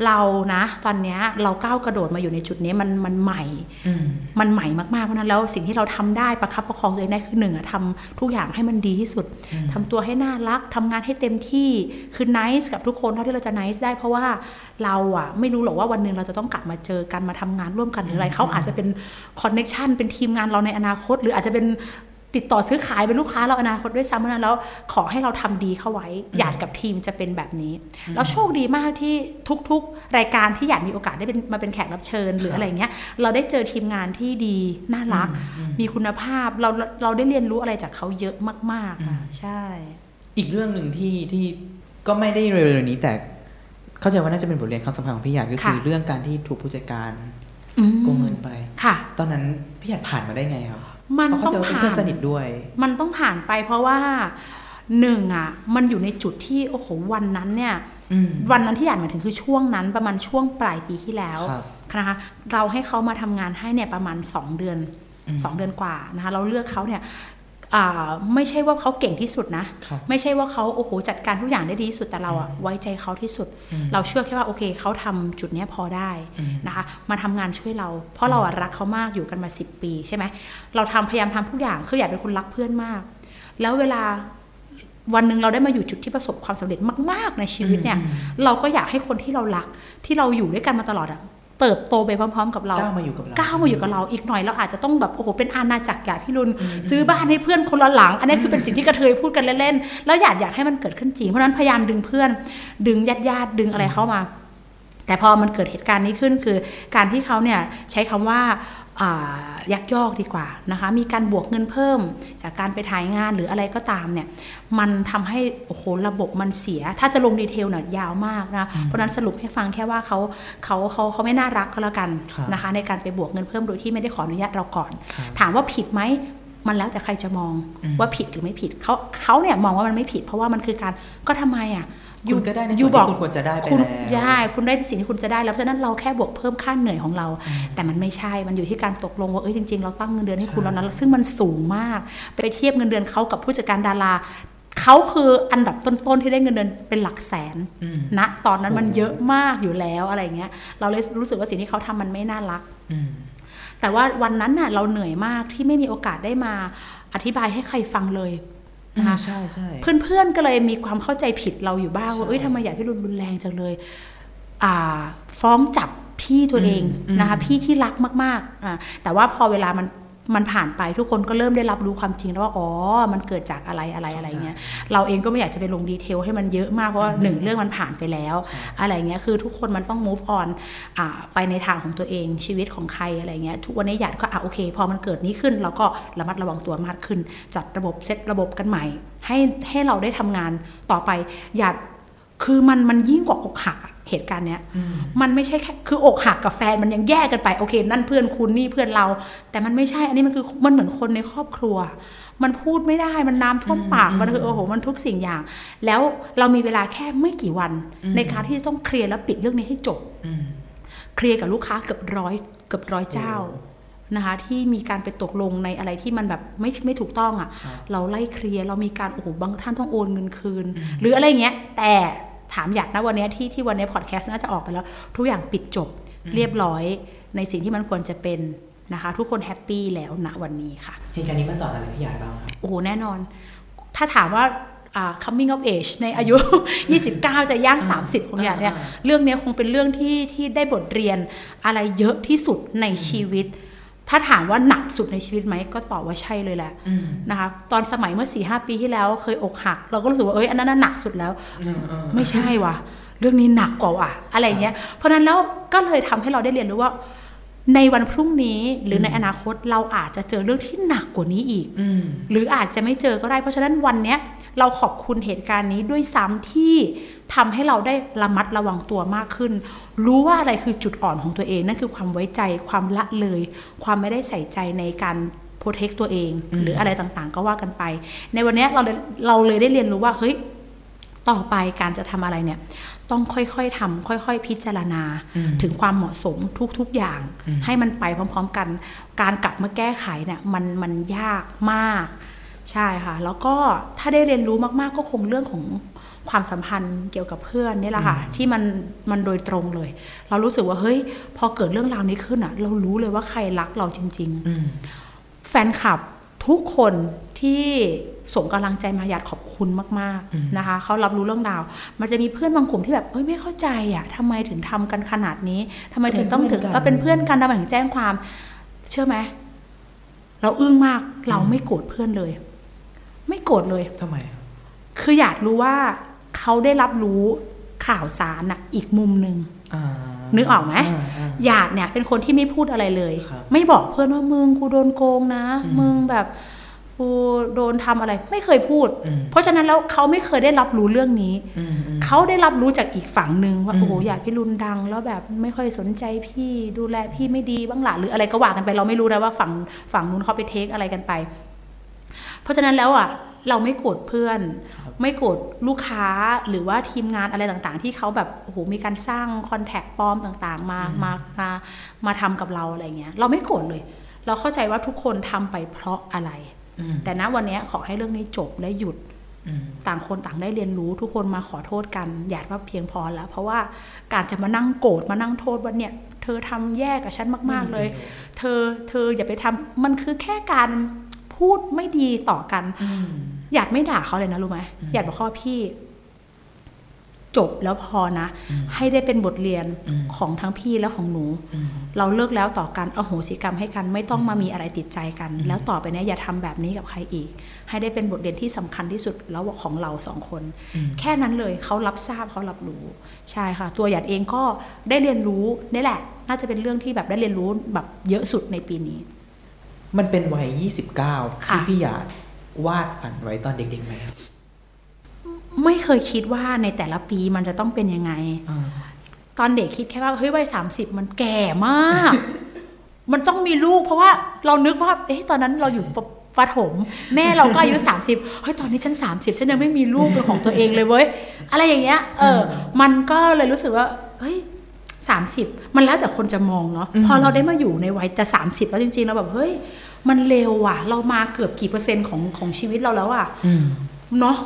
เรานะ ตอนเนี้ยเราก้าวกระโดดมาอยู่ในจุดนี้มันมันใหม่อืมมันใหม่มากๆเพราะฉะนั้นแล้วสิ่งที่เราทำได้ประคับประคองตัวเองได้คือหนึ่งอะทำทุกอย่างให้มันดีที่สุดอืมทำตัวให้น่ารักทำงานให้เต็มที่คือ nice กับทุกคนเท่าที่เราจะ nice ได้เพราะว่าเราอะไม่รู้หรอกว่าวันหนึ่งเราจะต้องกลับมาเจอกันมาทำงานร่วมกันหรืออะไรเขาอาจจะเป็น connection เป็นทีมงานเราในอนาคต หรืออาจจะเป็น ติดต่อซื้อขายเป็นลูกค้าเราอนาคตด้วยซ้ำเพราะฉะนั้นแล้วขอให้เราทำดีเข้าไว้ หยาดกับทีมจะเป็นแบบนี้ แล้วโชคดีมากที่ทุกๆ รายการที่หยาดมีโอกาสได้เป็นมาเป็นแขกรับเชิญหรืออะไรเงี้ย เราได้เจอทีมงานที่ดีน่ารัก มีคุณภาพเราเราได้เรียนรู้อะไรจากเขาเยอะมากๆค่ะใช่ อีกเรื่องหนึ่งที่ที่ก็ไม่ได้เร็วๆนี้แต่เข้าใจว่าน่าจะเป็นบทเรียนครั้งสำคัญของพี่หยาดก็คือค่ะเรื่องการที่ถูกผู้จัดการอืมโกงเงินไปค่ะ ตอนนั้นพี่หยาดผ่านมาได้ไงครับ มันเพราะต้เขาองใจะว่าเป็นผ่าเพื่อนนสนิทด้วย มันต้องผ่านไปเพราะว่าหนึ่งอะ มันอยู่ในจุดที่โอ้โหวันนั้นเนี่ยอืมวันนั้นที่หยาดหมายถึงคือช่วงนั้นประมาณช่วงปลายปีที่แล้วครับนะคะเราให้เขามาทำงานให้เนี่ยประมาณ 2 เดือนอืม2เดือนกว่านะคะเราเลือกเขาเนี่ยอ่า ไม่ใช่ว่าเขาเก่งที่สุดนะครับไม่ใช่ว่าเขาโอ้โหจัดการทุกอย่างได้ดีที่สุดแต่เราอะไว้ใจเขาที่สุด เราเชื่อแค่ว่าโอเคเขาทำจุดเนี้ยพอได้อืมนะคะ มาทำงานช่วยเรา เพราะเราอะรักเขามากอยู่กันมา 10 ปีใช่ไหมเราทำพยายามทำทุกอย่างคืออยากเป็นคนรักเพื่อนมาก แล้วเวลาวันหนึ่งเราได้มาอยู่จุดที่ประสบความสำเร็จมาก ๆ ในชีวิตเนี่ย เราก็อยากให้คนที่เรารักที่เราอยู่ด้วยกันมาตลอดอะ เติบโตไปพร้อม ๆ กับเราก้าวมาอยู่กับเราก้าวมาอยู่กับเราอีกหน่อยเราอาจจะต้องแบบโอ้โหเป็นอาณาจักรใหญ่พี่รุนซื้อบ้านให้เพื่อนคนละหลัง อันนี้คือเป็นสิ่งที่กระเทยพูดกันเล่นๆแล้วอยากอยากให้มันเกิดขึ้นจริงเพราะฉะนั้นพยายามดึงเพื่อน ดึงญาติญาติๆดึงอะไรเข้ามา แต่พอมันเกิดเหตุการณ์นี้ขึ้นคือ การที่เขาเนี่ยใช้คำว่าอ่า ยักยอกดีกว่านะคะมีการบวกเงินเพิ่ม จากการไปถ่ายงานหรืออะไรก็ตามเนี่ยมันทำให้โอ้โหระบบมันเสีย ถ้าจะลงดีเทลเนี่ยยาวมากนะเพราะฉะนั้นสรุปให้ฟังแค่ว่าเขาเขาเขาเขาไม่น่ารักก็แล้วกันครับนะคะในการไปบวกเงินเพิ่มโดยที่ไม่ได้ขออนุญาตเราก่อนครับถามว่าผิดไหมมันแล้วแต่ใครจะมองอืมว่าผิดหรือไม่ผิดเขาเขาเนี่ยมองว่ามันไม่ผิด เพราะว่ามันคือการก็ทำไมอะ คุณก็ได้ในส่วนยูที่บอกคุณควรจะได้ไปคุณแล้วได้คุณได้สิ่งที่คุณจะได้แล้วเพราะฉะนั้นเราแค่บวกเพิ่มค่าเหนื่อยของเรา แต่มันไม่ใช่มันอยู่ที่การตกลงว่าเอ้ยจริงๆ เราตั้งเงินเดือนให้คุณใช่แล้วนะซึ่งมันสูงมาก ไปเทียบเงินเดือนเขากับผู้จัดการดาราเขาคืออันดับต้นๆที่ได้เงินเดือนเป็นหลักแสนอืมณตอนนั้นมันเยอะมากอยู่แล้วอะไรเงี้ย เราเลยรู้สึกว่าสิ่งที่เขาทำมันไม่น่ารักอืมแต่ว่าวันนั้นน่ะเราเหนื่อยมากที่ไม่มีโอกาสได้มาอธิบายให้ใครฟังเลย นะคะใช่ใช่เพื่อนๆก็เลยมีความเข้าใจผิดเราอยู่บ้างว่าใช่เอ้ยทำไมอยากพี่รุนรุนแรงจังเลย อ่า ฟ้องจับพี่ตัวเองอืมนะคะพี่ที่รักมากๆอ่าแต่ว่าพอเวลามัน มันผ่านไปทุกคนก็เริ่มได้รับรู้ความจริงแล้วว่า อ๋อ มันเกิดจากอะไรอะไรอะไรเงี้ย เราเองก็ไม่อยากจะไปลงดีเทลให้มันเยอะมากเพราะว่าหนึ่งเรื่องมันผ่านไปแล้ว อะไรเงี้ย คือทุกคนมันต้อง move on อ่าไปในทางของตัวเองชีวิตของใครอะไรเงี้ย ทุกวันนี้หยาดก็อะโอเค พอมันเกิดนี้ขึ้น เราก็ระมัดระวังตัวมากขึ้น จัดระบบเซตระบบกันใหม่ ให้ให้เราได้ทำงานต่อไปหยาด คือมันมันยิ่งกว่าอกหักอะเหตุการณ์เนี้ยมันไม่ใช่แค่คืออกหักกับแฟนมันยังแยกกันไปโอเค นั่นเพื่อนคุณนี่เพื่อนเรา แต่มันไม่ใช่อันนี้มันคือมันเหมือนคนในครอบครัว มันพูดไม่ได้มันน้ำท่วมปากมันคือโอ้โหมันทุกสิ่งอย่าง แล้วเรามีเวลาแค่ไม่กี่วัน ในการที่จะต้องเคลียร์และปิดเรื่องนี้ให้จบอืมเคลียร์กับลูกค้าเกือบร้อยเกือบร้อยเจ้านะคะที่มีการไปตกลงในอะไรที่มันแบบไม่ไม่ถูกต้องอะ่ะครับเราไล่เคลียร์เรามีการโอ้โหบางท่านต้องโอนเงินคืน หรืออะไรเงี้ยแต่ ถามหยาดนะวันเนี้ยที่ที่วันเนี้ยพอดแคสต์น่าจะออกไปแล้ว ทุกอย่างปิดจบเรียบร้อยในสิ่งที่มันควรจะเป็นนะคะ ทุกคน happy แล้วณวันนี้ค่ะเหตุการณ์นี้มาสอนอะไรพี่หยาดบ้างครับโอ้โหแน่นอน ถ้าถามว่าอ่า coming of age ในอายุ 29 จะย่าง 30ของอย่างเนี่ยอ่าเรื่องเนี้ยคงเป็นเรื่องที่ที่ได้บทเรียนอะไรเยอะที่สุดในชีวิต ถ้าถามว่าหนักสุดในชีวิตไหมก็ตอบว่าใช่เลยแหละอืมนะคะตอนสมัยเมื่อ4ีหปีที่แล้วเคยอกหัก เราก็รู้สึกว่าเอ้ยอันนั้นนะหนักสุดแล้วอืมอืมไม่ใช่ว่ะเรื่องนี้หนักกว่าว่ะอะไรเงี้ยเพราะฉะนั้นแล้วก็เลยทำให้เราได้เรียนรู้ว่า ในวันพรุ่งนี้หรือในอนาคตเราอาจจะเจอเรื่องที่หนักกว่านี้อีกอืมหรืออาจจะไม่เจอก็ได้ เพราะฉะนั้นวันเนี้ยเราขอบคุณเหตุการณ์นี้ด้วยซ้ำที่ทำให้เราได้ระมัดระวังตัวมากขึ้น รู้ว่าอะไรคือจุดอ่อนของตัวเอง นั่นคือความไว้ใจความละเลย ความไม่ได้ใส่ใจในการโปรเทคตัวเอง หรืออะไรต่างๆ ก็ว่ากันไป ในวันเนี้ยเราเลยเราเลยได้เรียนรู้ว่าเฮ้ยต่อไปการจะทำอะไรเนี่ย ต้องค่อยๆทำค่อยๆ พิจารณาอืมถึงความเหมาะสมทุกๆอย่างอืมให้มันไปพร้อมๆกัน การกลับมาแก้ไขเนี่ยมันมันยากมาก ใช่ค่ะ แล้วก็ถ้าได้เรียนรู้มากๆก็คงเรื่องของความสัมพันธ์เกี่ยวกับเพื่อนนี่แหละค่ะ ที่มันมันโดยตรงเลย เรารู้สึกว่าเฮ้ย พอเกิดเรื่องราวนี้ขึ้นอะ เรารู้เลยว่าใครรักเราจริงๆอืมแฟนคลับทุกคนที่ ส่งกำลังใจมาอยากขอบคุณมากอืมๆนะคะเขารับรู้เรื่องราว มันจะมีเพื่อนบางกลุ่มที่แบบเอ้ยไม่เข้าใจอะทำไมถึงทำกันขนาดนี้ทำไมถึงต้องถึงก็เป็นเพื่อนกันเออเป็นเพื่อนกันทำไมถึงแจ้งความ เชื่อไหมเราอึ้งมากเราไม่โกรธเพื่อนเลย ไม่โกรธเลยทำไมอะคืออยากรู้ว่าเขาได้รับรู้ข่าวสารอะอีกมุมหนึ่งอ่านึกออกไหมาอ่าหยาดเนี่ยเป็นคนที่ไม่พูดอะไรเลยครับไม่บอกเพื่อนว่ามึงกูโดนโกงนะอืมมึงแบบ กูโดนทำอะไรไม่เคยพูดอืมเพราะฉะนั้นแล้วเขาไม่เคยได้รับรู้เรื่องนี้อืมอืมเขาได้รับรู้จากอีกฝั่งหนึ่งว่าอืมโอ้โหอยากพี่รุนดัง แล้วแบบไม่ค่อยสนใจพี่ดูแลพี่ไม่ดีบ้างหล่ะหรืออะไรก็ว่ากันไป เราไม่รู้นะว่าฝั่งฝั่งนู้นเขาไปเทคอะไรกันไป เพราะฉะนั้นแล้วอะเราไม่โกรธเพื่อน ไม่โกรธลูกค้าหรือว่าทีมงานอะไรต่างๆ ที่เขาแบบโอ้โหมีการสร้างคอนแทคปลอมต่างๆ มามามามาทำกับเราอะไรเงี้ยเราไม่โกรธเลย เราเข้าใจว่าทุกคนทำไปเพราะอะไรอืม แต่ณวันเนี้ยขอให้เรื่องนี้จบและหยุดอืมต่างคนต่างได้เรียนรู้ทุกคนมาขอโทษกันหยาดว่าเพียงพอแล้ว เพราะว่าการจะมานั่งโกรธมานั่งโทษว่าเนี่ย เธอทำแย่กับฉันมาก ๆเลย เธอเธออย่าไปทำมันคือแค่การพูดไม่ดีต่อกันอืมหยาดไม่ด่าเขาเลยนะรู้ไหมหยาดบอกเขาว่าพี่ จบแล้วพอนะ ให้ได้เป็นบทเรียนอืมของทั้งพี่และของหนูอืมเราเลิกแล้วต่อกันเอาโหสิกรรมให้กันไม่ต้องมามีอะไรติดใจกัน แล้วต่อไปเนี้ยอย่าทำแบบนี้กับใครอีก ให้ได้เป็นบทเรียนที่สำคัญที่สุดแล้วของเราสองคนอืมแค่นั้นเลยเขารับทราบเขารับรู้ใช่ค่ะ ตัวหยาดเองก็ได้เรียนรู้นี่แหละ น่าจะเป็นเรื่องที่แบบได้เรียนรู้แบบเยอะสุดในปีนี้ มันเป็นวัย 29ค่ะที่พี่หยาดวาดฝันไว้ตอนเด็กๆไหมครับ ไม่เคยคิดว่าในแต่ละปีมันจะต้องเป็นยังไงอ่าตอนเด็กคิดแค่ว่าเฮ้ยวัยสามสิบมันแก่มาก มันต้องมีลูก เพราะว่าเรานึกว่าเอ๊ะตอนนั้นเราอยู่ปประถมแม่เราก็อายุสามสิบเฮ้ยตอนนี้ฉันสามสิบฉันยังไม่มีลูกเป็นของตัวเองเลยเว้ยอะไรอย่างเงี้ยเออ มันก็เลยรู้สึกว่าเฮ้ยสามสิบมันแล้วแต่คนจะมองเนาะพอเราได้มาอยู่ในวัยจะสามสิบแล้วจริงๆเราแบบเฮ้ยมันเร็วอะ เรามาเกือบกี่เปอร์เซ็นต์ของของชีวิตเราแล้วอะอืมเนาะ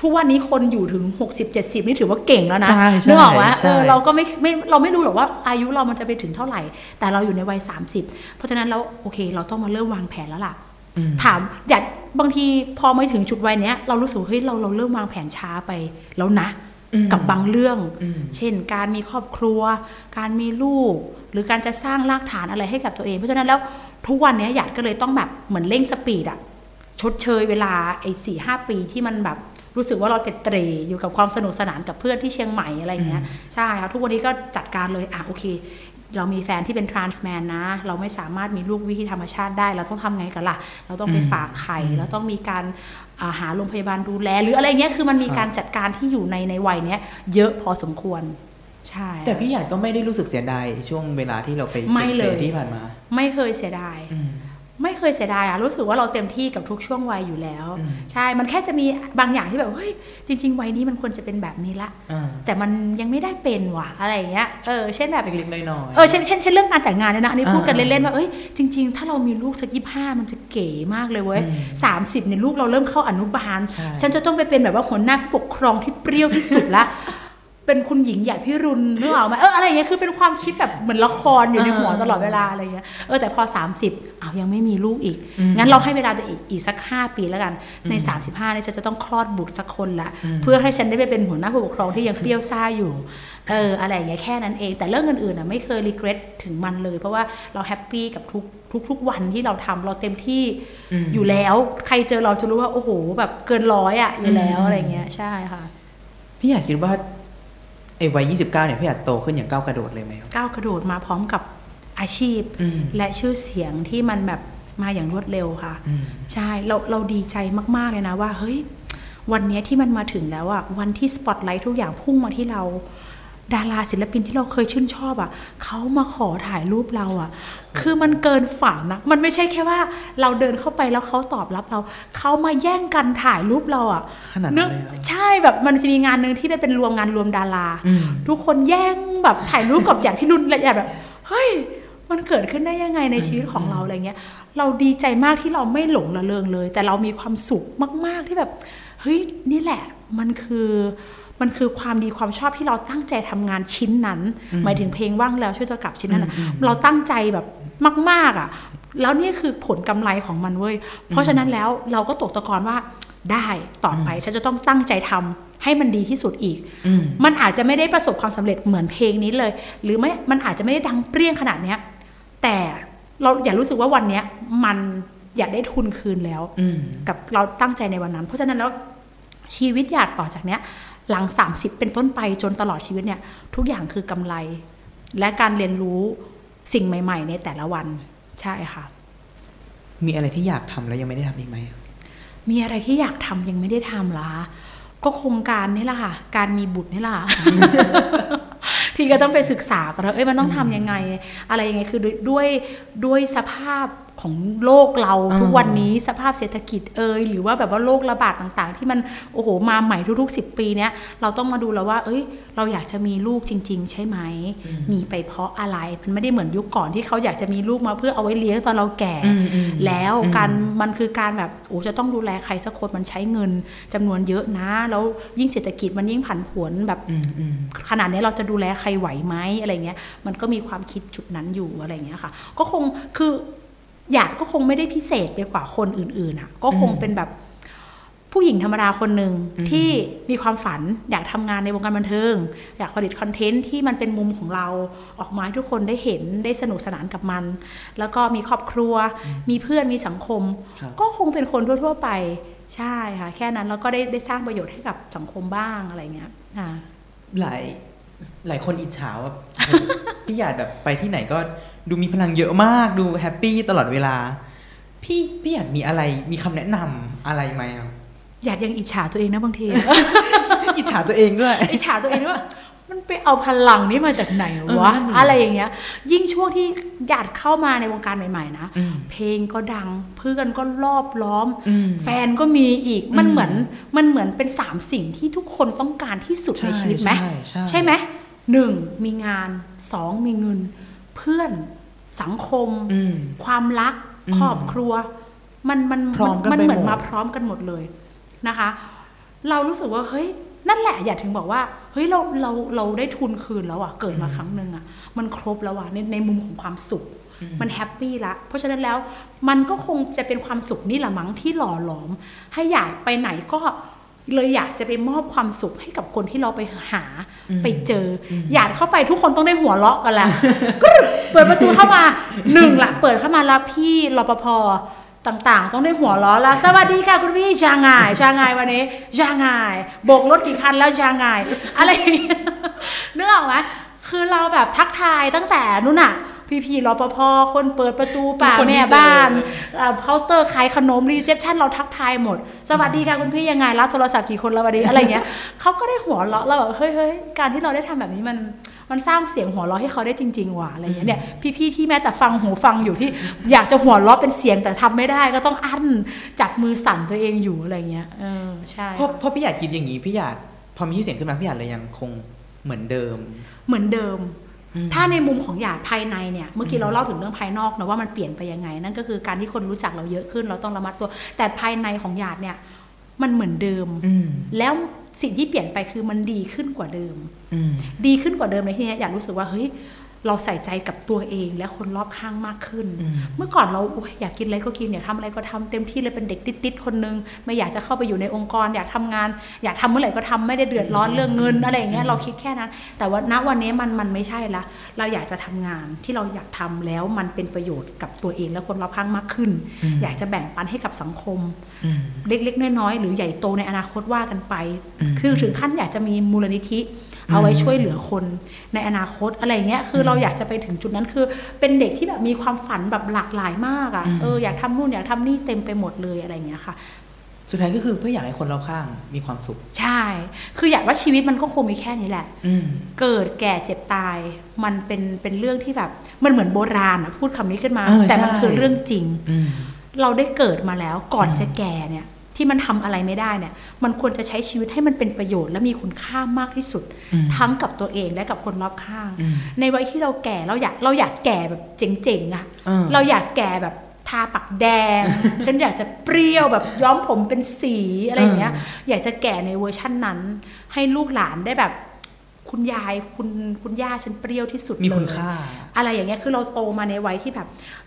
ทุกวันนี้คนอยู่ถึง 60 70 นี่ถือว่าเก่งแล้วนะใช่ใช่นึกออกไหมใช่เออเราก็ไม่ไม่เราไม่รู้หรอกว่าอายุเรามันจะไปถึงเท่าไหร่ แต่เราอยู่ในวัย 30 เพราะฉะนั้นแล้วโอเค เราต้องมาเริ่มวางแผนแล้วล่ะอืมถามอยากบางทีพอมาถึงจุดวัยเนี้ย เรารู้สึกว่าเฮ้ยเราเราเริ่มวางแผนช้าไปแล้วนะอืมกับบางเรื่องอืมเช่น การมีครอบครัว การมีลูก หรือการจะสร้างรากฐานอะไรให้กับตัวเอง เพราะฉะนั้นแล้วทุกวันเนี้ยหยาดก็เลยต้องแบบเหมือนเร่งสปีดอะชดเชยเวลาไอ้สี่ห้าปีที่มันแบบ รู้สึกว่าเราเตะเตรอยู่กับความสนุกสนานกับเพื่อนที่เชียงใหม่อะไรอย่างเงี้ยใช่ค่ะทุกวันนี้ก็จัดการเลยอะโอเค เรามีแฟนที่เป็นทรานส์แมนนะ เราไม่สามารถมีลูกวิธีธรรมชาติได้ เราต้องทำไงกันล่ะ เราต้องไปฝากไข่เราต้องมีการอ่าหาโรงพยาบาลดูแล หรืออะไรเงี้ยคือมันมีการจัดการที่อยู่ในในวัยเนี้ยเยอะพอสมควรใช่ แต่พี่หยาดก็ไม่ได้รู้สึกเสียดายช่วงเวลาที่เราไปไม่เลยป็นที่ผ่านมา ไม่เคยเสียดายอืม ไม่เคยเสียดายอะรู้สึกว่าเราเต็มที่กับทุกช่วงวัยอยู่แล้วอืมใช่ มันแค่จะมีบางอย่างที่แบบเฮ้ยจริง ๆ วัยนี้มันควรจะเป็นแบบนี้ละอ่าแต่มันยังไม่ได้เป็นว่ะอะไรอย่างเงี้ยเออเช่นแบบเล็กๆน้อยๆเออเช่นเช่นเช่นเรื่องการแต่งงานเนี่ยนะอันนี้พูดกันอ่าเล่นๆว่าเอ้ยจริง ๆ ถ้าเรามีลูกสักยี่ห้ามันจะเก๋มากเลยเว้ยอืมสามสิบเนี่ยลูกเราเริ่มเข้าอนุบาลใช่ฉันจะต้องไปเป็นแบบว่าหัวหน้าผู้ปกครองที่เปรี้ยวที่สุดละ เป็นคุณหญิงใหญ่พี่รุนนึกออกไหมเอออะไรอย่างเงี้ยคือเป็นความคิดแบบเหมือนละครอยู่ในหัวตลอดเวลาอะไรเงี้ยเออแต่พอ 30อ้าวยังไม่มีลูกอีก งั้นเราให้เวลาตัวเองอีกสัก 5 ปีแล้วกันใน 35เนี่ยฉันจะต้องคลอดบุตรสักคนละ เพื่อให้ฉันได้ไปเป็นหัวหน้าผู้ปกครองที่ยังเปรี้ยวซ่าอยู่เอออะไรอย่างเงี้ยแค่นั้นเอง แต่เรื่องอื่นๆอะไม่เคยรีเกรสถึงมันเลย เพราะว่าเราแฮปปี้กับทุกทุกทุกวันที่เราทำเราเต็มที่อยู่แล้ว ใครเจอเราจะรู้ว่าโอ้โห แบบเกินร้อยอะอยู่แล้วอะไรเงี้ยใช่ค่ะพี่หยาดคิดว่า ไอ้วัย29เนี่ยพี่หยาดโตขึ้นอย่างก้าวกระโดดเลยไหมครับก้าวกระโดดมาพร้อมกับอาชีพอืมและชื่อเสียงที่มันแบบมาอย่างรวดเร็วค่ะอืมใช่เราเราดีใจมาก ๆ เลยนะว่า เฮ้ย วันเนี้ยที่มันมาถึงแล้วอะวันที่สปอตไลท์ทุกอย่างพุ่งมาที่เรา ดาราศิลปินที่เราเคยชื่นชอบอะเขามาขอถ่ายรูปเราอะคือมันเกินฝันนะมันไม่ใช่แค่ว่าเราเดินเข้าไปแล้วเขาตอบรับเราเขามาแย่งกันถ่ายรูปเราอะขนาดนั้นนึกเลยเหรอใช่แบบมันจะมีงานหนึ่งที่เป็นรวมงานรวมดาราอืมทุกคนแย่งแบบถ่ายรูปกับอย่างที่รุ่นและอย่างแบบเฮ้ยมันเกิดขึ้นได้ยังไงในชีวิตของเราอะไรเงี้ย เราดีใจมากที่เราไม่หลงละเลงเลย แต่เรามีความสุขมาก ๆที่แบบ เฮ้ยนี่แหละ มันคือ มันคือความดีความชอบที่เราตั้งใจทำงานชิ้นนั้น หมายถึงเพลงว่างแล้วช่วยตัวกลับชิ้นนั้นอะเราตั้งใจแบบมาก ๆอะแล้วนี่คือผลกำไรของมันเว้ย เพราะฉะนั้นแล้วเราก็ตกตะกอนว่าได้ต่อไปฉันจะต้องตั้งใจทำให้มันดีที่สุดอีกอืมมันอาจจะไม่ได้ประสบความสำเร็จเหมือนเพลงนี้เลย หรือไม่ มันอาจจะไม่ได้ดังเปรี้ยงขนาดเนี้ย แต่เราอย่ารู้สึกว่าวันเนี้ยมันอยากได้ทุนคืนแล้วอืมกับเราตั้งใจในวันนั้น เพราะฉะนั้นแล้วชีวิตอยากต่อจากเนี้ย หลัง 30 เป็นต้นไปจนตลอดชีวิตเนี่ยทุกอย่างคือกำไร และการเรียนรู้สิ่งใหม่ ๆ ในแต่ละวันใช่ค่ะ มีอะไรที่อยากทำแล้วยังไม่ได้ทำอีกไหมมีอะไรที่อยากทำยังไม่ได้ทำล่ะก็โครงการนี่แหละค่ะ การมีบุตรนี่แหละค่ะพี่ก็ต้องไปศึกษากันว่าเอ้ยมันต้องทำยังไง อะไรยังไงคือด้วยด้วยด้วยสภาพ ของโลกเราอ่าทุกวันนี้สภาพเศรษฐกิจเอยหรือว่าแบบว่าโรคระบาดต่างๆ ที่มันโอ้โหมาใหม่ทุกๆ 10 ปีเนี้ยเราต้องมาดูแล้วว่า เอ้ย เราอยากจะมีลูกจริง ๆ ใช่ไหมมีไปเพราะอะไรมันไม่ได้เหมือนยุคก่อนที่เขาอยากจะมีลูกมาเพื่อเอาไว้เลี้ยงตอนเราแก่อืมอืมแล้วอืมการมันคือการแบบโอ้จะต้องดูแลใครสักคนมันใช้เงินจำนวนเยอะนะ แล้วยิ่งเศรษฐกิจมันยิ่งผันผวนแบบอืมอืมขนาดนี้เราจะดูแลใครไหวไหมอะไรเงี้ยมันก็มีความคิดจุดนั้นอยู่อะไรเงี้ยค่ะ ก็คงคือ หยาดก็คงไม่ได้พิเศษไปกว่าคนอื่นๆอะ ก็คงเป็นแบบผู้หญิงธรรมดาคนหนึ่งที่มีความฝันอยากทำงานในวงการบันเทิง อยากผลิตคอนเทนต์ที่มันเป็นมุมของเราออกมาให้ทุกคนได้เห็นได้สนุกสนานกับมัน แล้วก็มีครอบครัว มีเพื่อนมีสังคมครับก็คงเป็นคนทั่วๆไปใช่ค่ะ แค่นั้นแล้วก็ได้ได้สร้างประโยชน์ให้กับสังคมบ้างอะไรเงี้ยค่ะหลายหลายคนอิจฉาว่าพี่หยาดแบบไปที่ไหนก็ ดูมีพลังเยอะมาก ดู happy ตลอดเวลา พี่พี่หยาดมีอะไรมีคำแนะนำอะไรไหมครับอยากยังอิจฉาตัวเองนะบางที อิจฉาตัวเองด้วย อิจฉาตัวเองว่ามันไปเอาพลังนี้มาจากไหนวะเออนั่นดิอะไรอย่างเงี้ย ยิ่งช่วงที่หยาดเข้ามาในวงการใหม่ๆนะอืมเพลงก็ดัง เพื่อนก็รอบล้อมอืมแฟนก็มีอีก มันอืมเหมือน มันเหมือนเป็นสามสิ่งที่ทุกคนต้องการที่สุดในชีวิตไหม ใช่ใช่ใช่ไหมหนึ่งมีงานสองมีเงิน เพื่อน สังคมอืมความรักอืมครอบครัว มันมันพร้อมกันมันไปเหมือนหมดมาพร้อมกันหมดเลยนะคะ เรารู้สึกว่าเฮ้ยนั่นแหละหยาดถึงบอกว่าเฮ้ยเราเราเราได้ทุนคืนแล้วอะเกิดมาครั้งหนึ่งอะ มันครบแล้วอะในในมุมของความสุข มัน happy ละเพราะฉะนั้นแล้วมันก็คงจะเป็นความสุขนี่แหละมั้งที่หล่อหลอม ให้หยาดไปไหนก็ เลยอยากจะไปมอบความสุขให้กับคนที่เราไปหาไปเจอออยากเข้าไปทุกคนต้องได้หัวเราะกันแหละกรึ๊ดเปิดประตูเข้ามาหนึ่งละเปิดเข้ามาแล้วพี่รปภต่างๆ ต้องได้หัวเราะละสวัสดีค่ะคุณพี่ชางไงชางไงวันนี้ชางไงโบกรถกี่คันแล้วชางไงอะไรอย่างเงี้ยนึกออกไหมคือเราแบบทักทายตั้งแต่นู่นน่ะ พี่พี่ๆรปภคนเปิดประตูป่าทุกคนที่แม่บ้านเจอเอ่อเคาน์เตอร์ขายขนมรีเซพชันเราทักทายหมด สวัสดีค่ะคุณพี่ยังไงรับโทรศัพท์กี่คนแล้ววันนี้อะไรเงี้ยเขาก็ได้หัวเราะเราแบบเฮ้ยเฮ้ยการที่เราได้ทำแบบนี้มันมันสร้างเสียงหัวเราะให้เขาได้จริง ๆ ว่ะอะไรเงี้ยเนี่ยพี่ๆที่แม้แต่ฟังหูฟังอยู่ที่อยากจะหัวเราะเป็นเสียงแต่ทำไม่ได้ก็ต้องอั้นจับมือสั่นตัวเองอยู่อะไรเงี้ยเออใช่เพราะเพราะพี่หยาดคิดอย่างนี้พี่หยาดพอมีชื่อเสียงขึ้นมาพี่หยาดเลยยังคงเหมือนเดิม เหมือนเดิมอืม ถ้าในมุมของหยาดภายในเนี่ยเมื่อกี้เราเล่าถึงเรื่องภายนอกนะว่ามันเปลี่ยนไปยังไง นั่นก็คือการที่คนรู้จักเราเยอะขึ้น เราต้องระมัดตัว แต่ภายในของหยาดเนี่ยมันเหมือนเดิมอืมแล้วสิ่งที่เปลี่ยนไปคือมันดีขึ้นกว่าเดิมอืมดีขึ้นกว่าเดิมในที่เนี้ยอยากรู้สึกว่าเฮ้ย เราใส่ใจกับตัวเองและคนรอบข้างมากขึ้นอืมเมื่อก่อนเราโอ๊ยอยากกินอะไรก็กินอยากทำอะไรก็ทำเต็มที่เลยเป็นเด็กติดๆคนนึง ไม่อยากจะเข้าไปอยู่ในองค์กร อยากทำงาน อยากทำเมื่อไหร่ก็ทำไม่ได้เดือดร้อนเรื่องเงินอะไรอย่างเงี้ยเราคิดแค่นั้น แต่ว่าณวันนี้มันมันไม่ใช่ละเราอยากจะทำงานที่เราอยากทำแล้วมันเป็นประโยชน์กับตัวเองและคนรอบข้างมากขึ้น อยากจะแบ่งปันให้กับสังคมอืมเล็กๆน้อยๆหรือใหญ่โตในอนาคตว่ากันไปอืมคือถึงขั้นอยากจะมีมูลนิธิ เอาไว้ช่วยเหลือคนในอนาคตอะไรเงี้ยคือเราอยากจะไปถึงจุดนั้นคือ เป็นเด็กที่แบบมีความฝันแบบหลากหลายมากอะ่ะเอออยากทำนู่นอยากทำนี่เต็มไปหมดเลยอะไรเงี้ยค่ะสุดท้ายก็คือเพื่ออยากให้คนรอบข้างมีความสุข ใช่ คืออยากว่าชีวิตมันก็คงมีแค่นี้แหละอืมเกิดแก่เจ็บตาย มันเป็นเป็นเรื่องที่แบบ มันเหมือนโบราณอะพูดคำนี้ขึ้นมาเออแต่มันใช่คือเรื่องจริงอืมเราได้เกิดมาแล้วก่อนจะแก่เนี่ย ที่มันทำอะไรไม่ได้เนี่ย มันควรจะใช้ชีวิตให้มันเป็นประโยชน์และมีคุณค่ามากที่สุดอืมทั้งกับตัวเองและกับคนรอบข้างอืมในวัยที่เราแก่เราอยากเราอยากแก่แบบเจ๋งๆอะเออเราอยากแก่แบบทาปักแดง ฉันอยากจะเปรี้ยวแบบย้อมผมเป็นสีอะไรอย่างเงี้ย อยากจะแก่ในเวอร์ชั่นนั้น ให้ลูกหลานได้แบบคุณยายคุณคุณย่าฉันเปรี้ยวที่สุดมีคุณเลยค่า อะไรอย่างเงี้ยคือเราโตมาในวัยที่แบบอ่า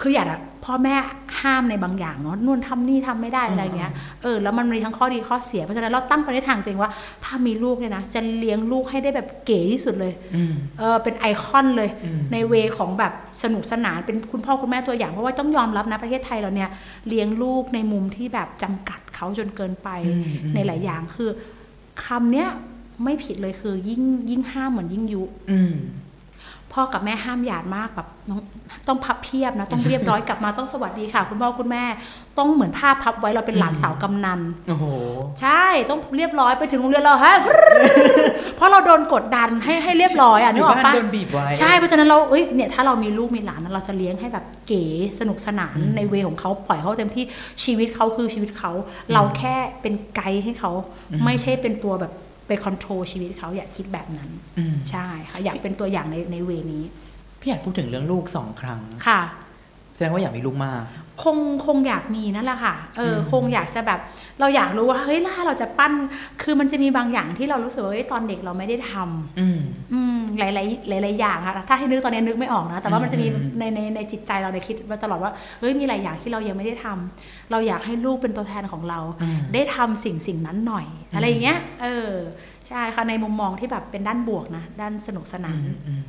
คืออยากอะพ่อแม่ห้ามในบางอย่างเนาะนู่นทำนี่ทำไม่ได้อะไรเงี้ยเออแล้วมันมีทั้งข้อดีข้อเสียเพราะฉะนั้นเราตั้งปณิธานตัวเองว่า ถ้ามีลูกเนี่ยนะจะเลี้ยงลูกให้ได้แบบเก๋ที่สุดเลยอืมเออเป็นไอคอนเลยอืมในเวของแบบสนุกสนานเป็นคุณพ่อคุณแม่ตัวอย่างเพราะว่าต้องยอมรับนะประเทศไทยเราเนี่ยเลี้ยงลูกในมุมที่แบบจำกัดเขาจนเกินไปอืมอืมในหลายอย่างคือคำเนี้ยไม่ผิดเลยคือยิ่งยิ่งห้ามเหมือนยิ่งยุอืม พ่อกับแม่ห้ามหยาดมากแบบน้องต้องพับเพียบนะ ต้องเรียบร้อยกลับมาต้องสวัสดีค่ะ คุณพ่อคุณแม่ ต้องเหมือนผ้าพับไว้เราเป็นหลานสาวกำนันโอ้โหใช่ต้องเรียบร้อยไปถึงโรงเรียนเราฮะเพราะเราโดนกดดันให้ให้เรียบร้อยอะอนึกยู่ออกบ้านปะโดนบีบไว้ใช่เพราะฉะนั้นเราเอ้ยเนี่ยถ้าเรามีลูกมีหลานนะเราจะเลี้ยงให้แบบเก๋สนุกสนานในเวของเขาปล่อยเขาเต็มที่ชีวิตเขาคือชีวิตเขาเราแค่เป็นไกด์ให้เขาไม่ใช่เป็นตัวแบบ ไปคอนโทรลชีวิตเขาอย่าคิดแบบนั้นอืมใช่ค่ะอยากเป็นตัวอย่างในในเวนี้ พี่อยากพูดถึงเรื่องลูกสองครั้งค่ะแสดงว่าอยากมีลูกมาก คงคงอยากมีนั่นแหละค่ะ เอออมคงอยากจะแบบ เราอยากรู้ว่าเฮ้ยล่าเราจะปั้น คือมันจะมีบางอย่างที่เรารู้สึกว่าเฮ้ยตอนเด็กเราไม่ได้ทำอืมอืมหลายหลายหลายๆอย่างค่ะ ถ้าให้นึกตอนนี้นึกไม่ออกนะ แต่ว่ามันจะมีอืมในในในจิตใจเราในยคิดมาตลอดว่าเฮ้ยมีหลายอย่างที่เรายังไม่ได้ทำเราอยากให้ลูกเป็นตัวแทนของเราอืมได้ทำสิ่งสิ่งนั้นหน่อย อะไรอย่างเงี้ย เออใช่ค่ะในมุมมองที่แบบเป็นด้านบวกนะด้านสนุกสนาอืนมอืม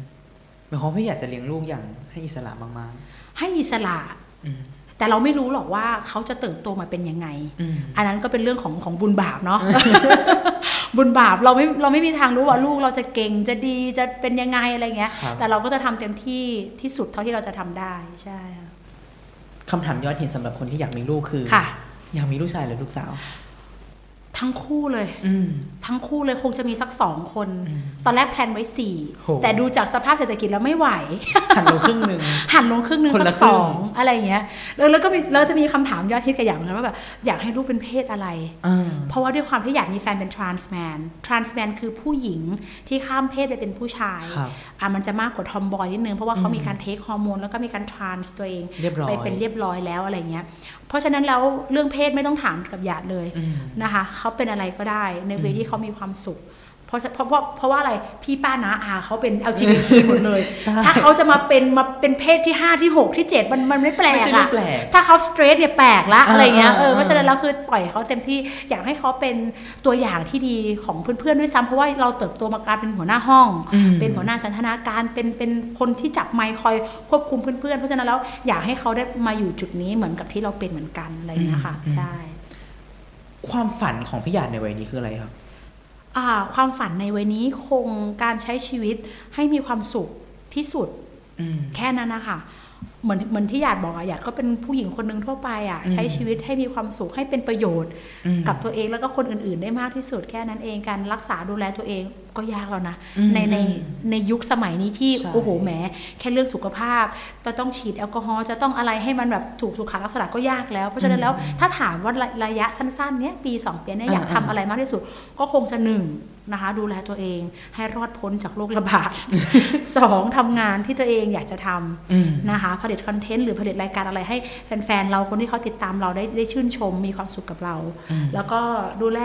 หมายความว่าพี่อยากจะเลี้ยงลูกอย่างให้อิสระมากให้อิสระๆอืม แต่เราไม่รู้หรอกว่าเขาจะเติบโตมาเป็นยังไงอืมอันนั้นก็เป็นเรื่องของของบุญบาปเนาะบุญบาปเราไม่เราไม่มีทางรู้ว่าลูกเราจะเก่งจะดีจะเป็นยังไงอะไรเงี้ยครับแต่เราก็จะทำเต็มที่ที่สุดเท่าที่เราจะทำได้ใช่ค่ะคำถามยอดฮิตสำหรับคนที่อยากมีลูกคือค่ะอยากมีลูกชายหรือลูกสาว ทั้งคู่เลยอืมทั้งคู่เลยคงจะมีสักสองคนอืมตอนแรกแพลนไว้สี่โหแต่ดูจากสภาพเศรษฐกิจแล้วไม่ไหว หันลงครึ่งหนึ่งหันลงครึ่งหนึ่งคนสัละกครึ่สงองอะไรอย่างเงี้ยแล้วแล้วก็มีแล้วจะมีคำถามยอดฮิตกับอย่างเหมือนกันว่าแบบอยากให้ลูกเป็นเพศอะไรอ่าเพราะว่าด้วยความที่อยากมีแฟนเป็น trans man trans man คือผู้หญิงที่ข้ามเพศไปเป็นผู้ชายครับอะมันจะมากกว่า tomboy นิดนึงเพราะว่าเขาอืมมีการ take ฮอร์โมนแล้วก็มีการ trans ตัวเองเรียบร้อยไปเป็นเรียบร้อยแล้วอะไรเงี้ย เพราะฉะนั้นแล้วเรื่องเพศไม่ต้องถามกับหยาดเลยอืมนะคะเขาเป็นอะไรก็ได้ ใน way อืมที่เขามีความสุขเพราะเพราะเพราะเพราะว่าอะไรพี่ป้านาอาเขาเป็น LGBT หมดเลยใช่ถ้าเขาจะมาเป็นมาเป็นเพศที่ 5 ที่ 6 ที่ 7 มันมันไม่แปลกไม่ใช่เรื่องอะแปลกถ้าเขา straight เนี่ยแปลกละอ่าอะไรเงี้ยอ่าเอออ่าเพราะฉะนั้นแล้วคือปล่อยเขาเต็มที่อยากให้เขาเป็นตัวอย่างที่ดีของเพื่อนๆด้วยซ้ำเพราะว่าเราเติบโตมาการเป็นหัวหน้าห้องอืมเป็นหัวหน้าสันทนาการเป็นเป็นคนที่จับไมค์คอยควบคุมเพื่อนๆเพราะฉะนั้นแล้วอยากให้เขาได้มาอยู่จุดนี้เหมือนกับที่เราเป็นเหมือนกันอะไรเงี้ยค่ะอืมใช่ ความฝันของพี่หยาดในวัยนี้คืออะไรครับอ่าความฝันในวัยนี้คงการใช้ชีวิตให้มีความสุขที่สุดอืมแค่นั้นนะคะเหมือนเหมือนที่หยาดบอกอะหยาดก็เป็นผู้หญิงคนหนึ่งทั่วไปอะอืมใช้ชีวิตให้มีความสุขให้เป็นประโยชน์อืมกับตัวเองแล้วก็คนอื่นๆ ได้มากที่สุดแค่นั้นเองการรักษาดูแลตัวเองก็ยากแล้วนะอืมในในในยุคสมัยนี้ที่ใช่โอ้โหแหมแค่เรื่องสุขภาพจะต้องฉีดแอลกอฮอล์จะต้องอะไรให้มันแบบถูกสุขลักษณะก็ยากแล้ว เพราะฉะนั้นแล้วถ้าถามว่าระระยะสั้นๆเนี้ยปี2ปีเนี้ยอยากทำอะไรมากที่สุด ก็คงจะหนึ่งนะคะดูแลตัวเองให้รอดพ้นจากโรคระบาดสองทำงานที่ตัวเองอยากจะทำอืมนะคะผลิตคอนเทนต์หรือผลิตรายการอะไรให้แฟนๆเราคนที่เขาติดตามเราได้ได้ชื่นชมมีความสุขกับเราอืมแล้วก็ดูแล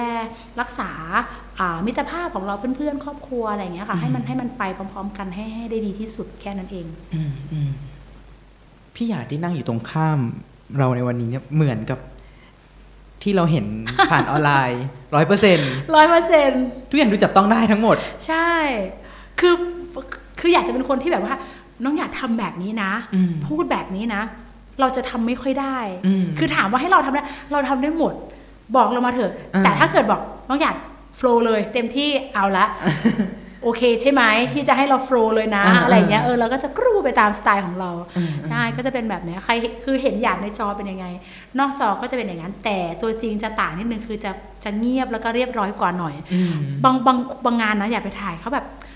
รักษาอ่า มิตรภาพของเราเพื่อนๆครอบครัวอะไรอย่างเงี้ยค่ะ ให้มันให้มันไปพร้อม ๆ กันให้ให้ได้ดีที่สุดแค่นั้นเองอืมอืมพี่หยาดที่นั่งอยู่ตรงข้ามเราในวันนี้เนี่ยเหมือนกับที่เราเห็นผ่านออนไลน์ร้อยเปอร์เซ็นร้อยเปอร์เซ็นต์ทุกอย่างดูจับต้องได้ทั้งหมด ใช่ คือคืออยากจะเป็นคนที่แบบว่า น้องอยากทำแบบนี้นะอืมพูดแบบนี้นะ เราจะทำไม่ค่อยได้อืมคือถามว่าให้เราทำได้เราทำได้หมด บอกเรามาเถอะอ่าแต่ถ้าเกิดบอกน้องอยาก โฟล์เลยเต็มที่เอาละ โอเคใช่ไหมที่จะให้เราโฟล์เลยนะอ่าอะไรอย่างเงี้ยเออเราก็จะกรูไปตามสไตล์ของเราอืมใช่ก็จะเป็นแบบเนี้ยใครคือเห็นอยากในจอเป็นยังไง นอกจอก็จะเป็นอย่างนั้น แต่ตัวจริงจะต่างนิดนึงคือจะจะเงียบแล้วก็เรียบร้อยกว่าหน่อยอืมบางบางบางงานนะอยากไปถ่ายเขาแบบเออ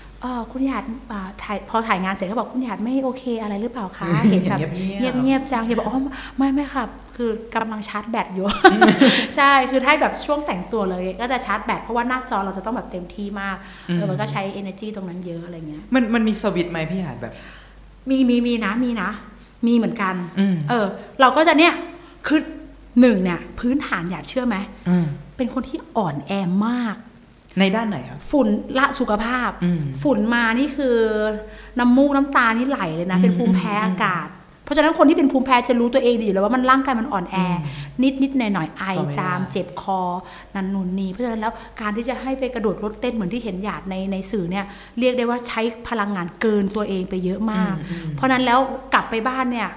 คุณหยาดอ่าถ่ายพอถ่ายงานเสร็จเขาบอกคุณหยาดไม่โอเคอะไรหรือเปล่าคะเห็นแบบเงียบๆเงียบๆจังอย่าบอกอ๋อไม่ไม่ค่ะคือกำลังชาร์จแบตอยู่ใช่คือถ้าแบบช่วงแต่งตัวเลย ก็จะชาร์จแบตเพราะว่าหน้าจอเราจะต้องแบบเต็มที่มากเออมันก็ใช้ energy ตรงนั้นเยอะอะไรเงี้ยมันมันมีสวิตช์ไหมพี่หยาดแบบ มีมีมีนะมีนะ มีเหมือนกันอืมเออ เราก็จะเนี่ยคือหนึ่งเนี่ยพื้นฐานอยากเชื่อไหมอืมเป็นคนที่อ่อนแอมาก ในด้านไหนครับฝุ่นละสุขภาพอืมฝุ่นมานี่คือน้ำมูกน้ำตานี่ไหลเลยนะอืมเป็นภูมิแพ้อากาศ เพราะฉะนั้นคนที่เป็นภูมิแพ้จะรู้ตัวเองดีอยู่แล้วว่ามันร่างกายมันอ่อนแอ นิดนิดหน่อยหน่อยๆไอก็ไม่ได้จามเจ็บคอ นันนูนนีเพราะฉะนั้นแล้วการที่จะให้ไปกระโดดรถเต้นเหมือนที่เห็นหยาดในในสื่อเนี่ยเรียกได้ว่าใช้พลังงานเกินตัวเองไปเยอะมากอืมเพราะฉะนั้นแล้วกลับไปบ้านเนี่ย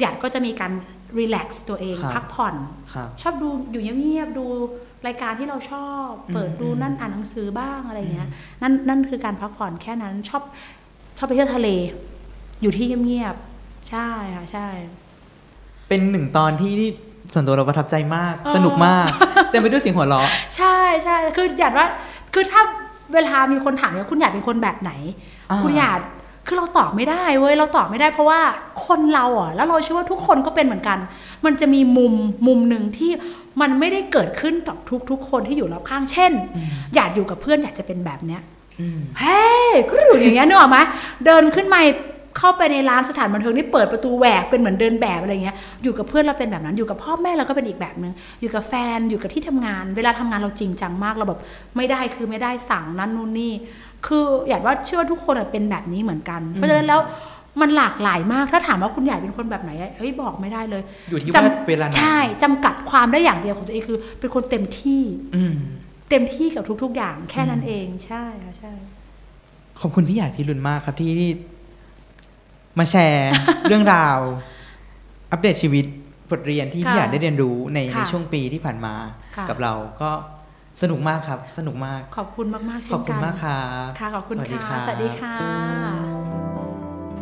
หยาดก็จะมีการรีแลกซ์ตัวเองครับพักผ่อนครับชอบดูอยู่เงียบๆดู รายการที่เราชอบ เปิดดูอืมนั่นอ่านหนังสือบ้างอะไรอย่างเงี้ยนั่นนั่นคือการพักผ่อนแค่นั้นชอบชอบไปเที่ยวทะเล อยู่ที่เงียบๆใช่ค่ะใช่ เป็นหนึ่งตอนที่ส่วนตัวเราประทับใจมากเออสนุกมากเต็มไปด้วยเสียงหัวเราะใช่ใช่คืออยากว่า คือถ้าเวลามีคนถามว่าคุณอยากเป็นคนแบบไหนอ่าคุณอยากคือเราตอบไม่ได้เว้ยเราตอบไม่ได้เพราะว่า คนเราอะแล้วเราเชื่อว่าทุกคนก็เป็นเหมือนกัน มันจะมีมุมมุมหนึ่งที่มันไม่ได้เกิดขึ้นกับทุกทุกๆคนที่อยู่รอบข้างเช่น อยากอยู่กับเพื่อนอยากจะเป็นแบบเนี้ยอืมเฮ้ยกรูอย่างเงี้ยนึกออกไหมเดินขึ้นมาเข้าไปในร้านสถานบันเทิงนี่เปิดประตูแหวกเป็นเหมือนเดินแบบอะไรเงี้ย อยู่กับเพื่อนเราเป็นแบบนั้น อยู่กับพ่อแม่เราก็เป็นอีกแบบนึง อยู่กับแฟน อยู่กับที่ทำงาน เวลาทำงานเราจริงจังมาก เราแบบไม่ได้คือไม่ได้สั่งนั้นนู่นนี่ คืออยากว่าเชื่อว่าทุกคนอะเป็นแบบนี้เหมือนกัน เพราะฉะนั้นแล้ว มันหลากหลายมาก ถ้าถามว่าคุณอยากเป็นคนแบบไหนอะเฮ้ยบอกไม่ได้เลย อยู่ที่จำว่าเวลาไหนใช่จำกัดความได้อย่างเดียวของตัวเองคือ เป็นคนเต็มที่ อืมเต็มที่กับทุก ๆ อย่าง แค่นั้นเองใช่ค่ะใช่ ขอบคุณพี่หยาดพี่รุนมากครับที่ที่มาแชร์เรื่องราว อัปเดตชีวิตบทเรียนที่ค่ะพี่หยาดได้เรียนรู้ในค่ะในช่วงปีที่ผ่านมาค่ะกับเราก็สนุกมากครับ สนุกมาก ขอบคุณมากๆเช่ขอบนคุกัณนมากครับค่ะขอบคุณสวัสดีค่ะรับสวัสดีค่ะ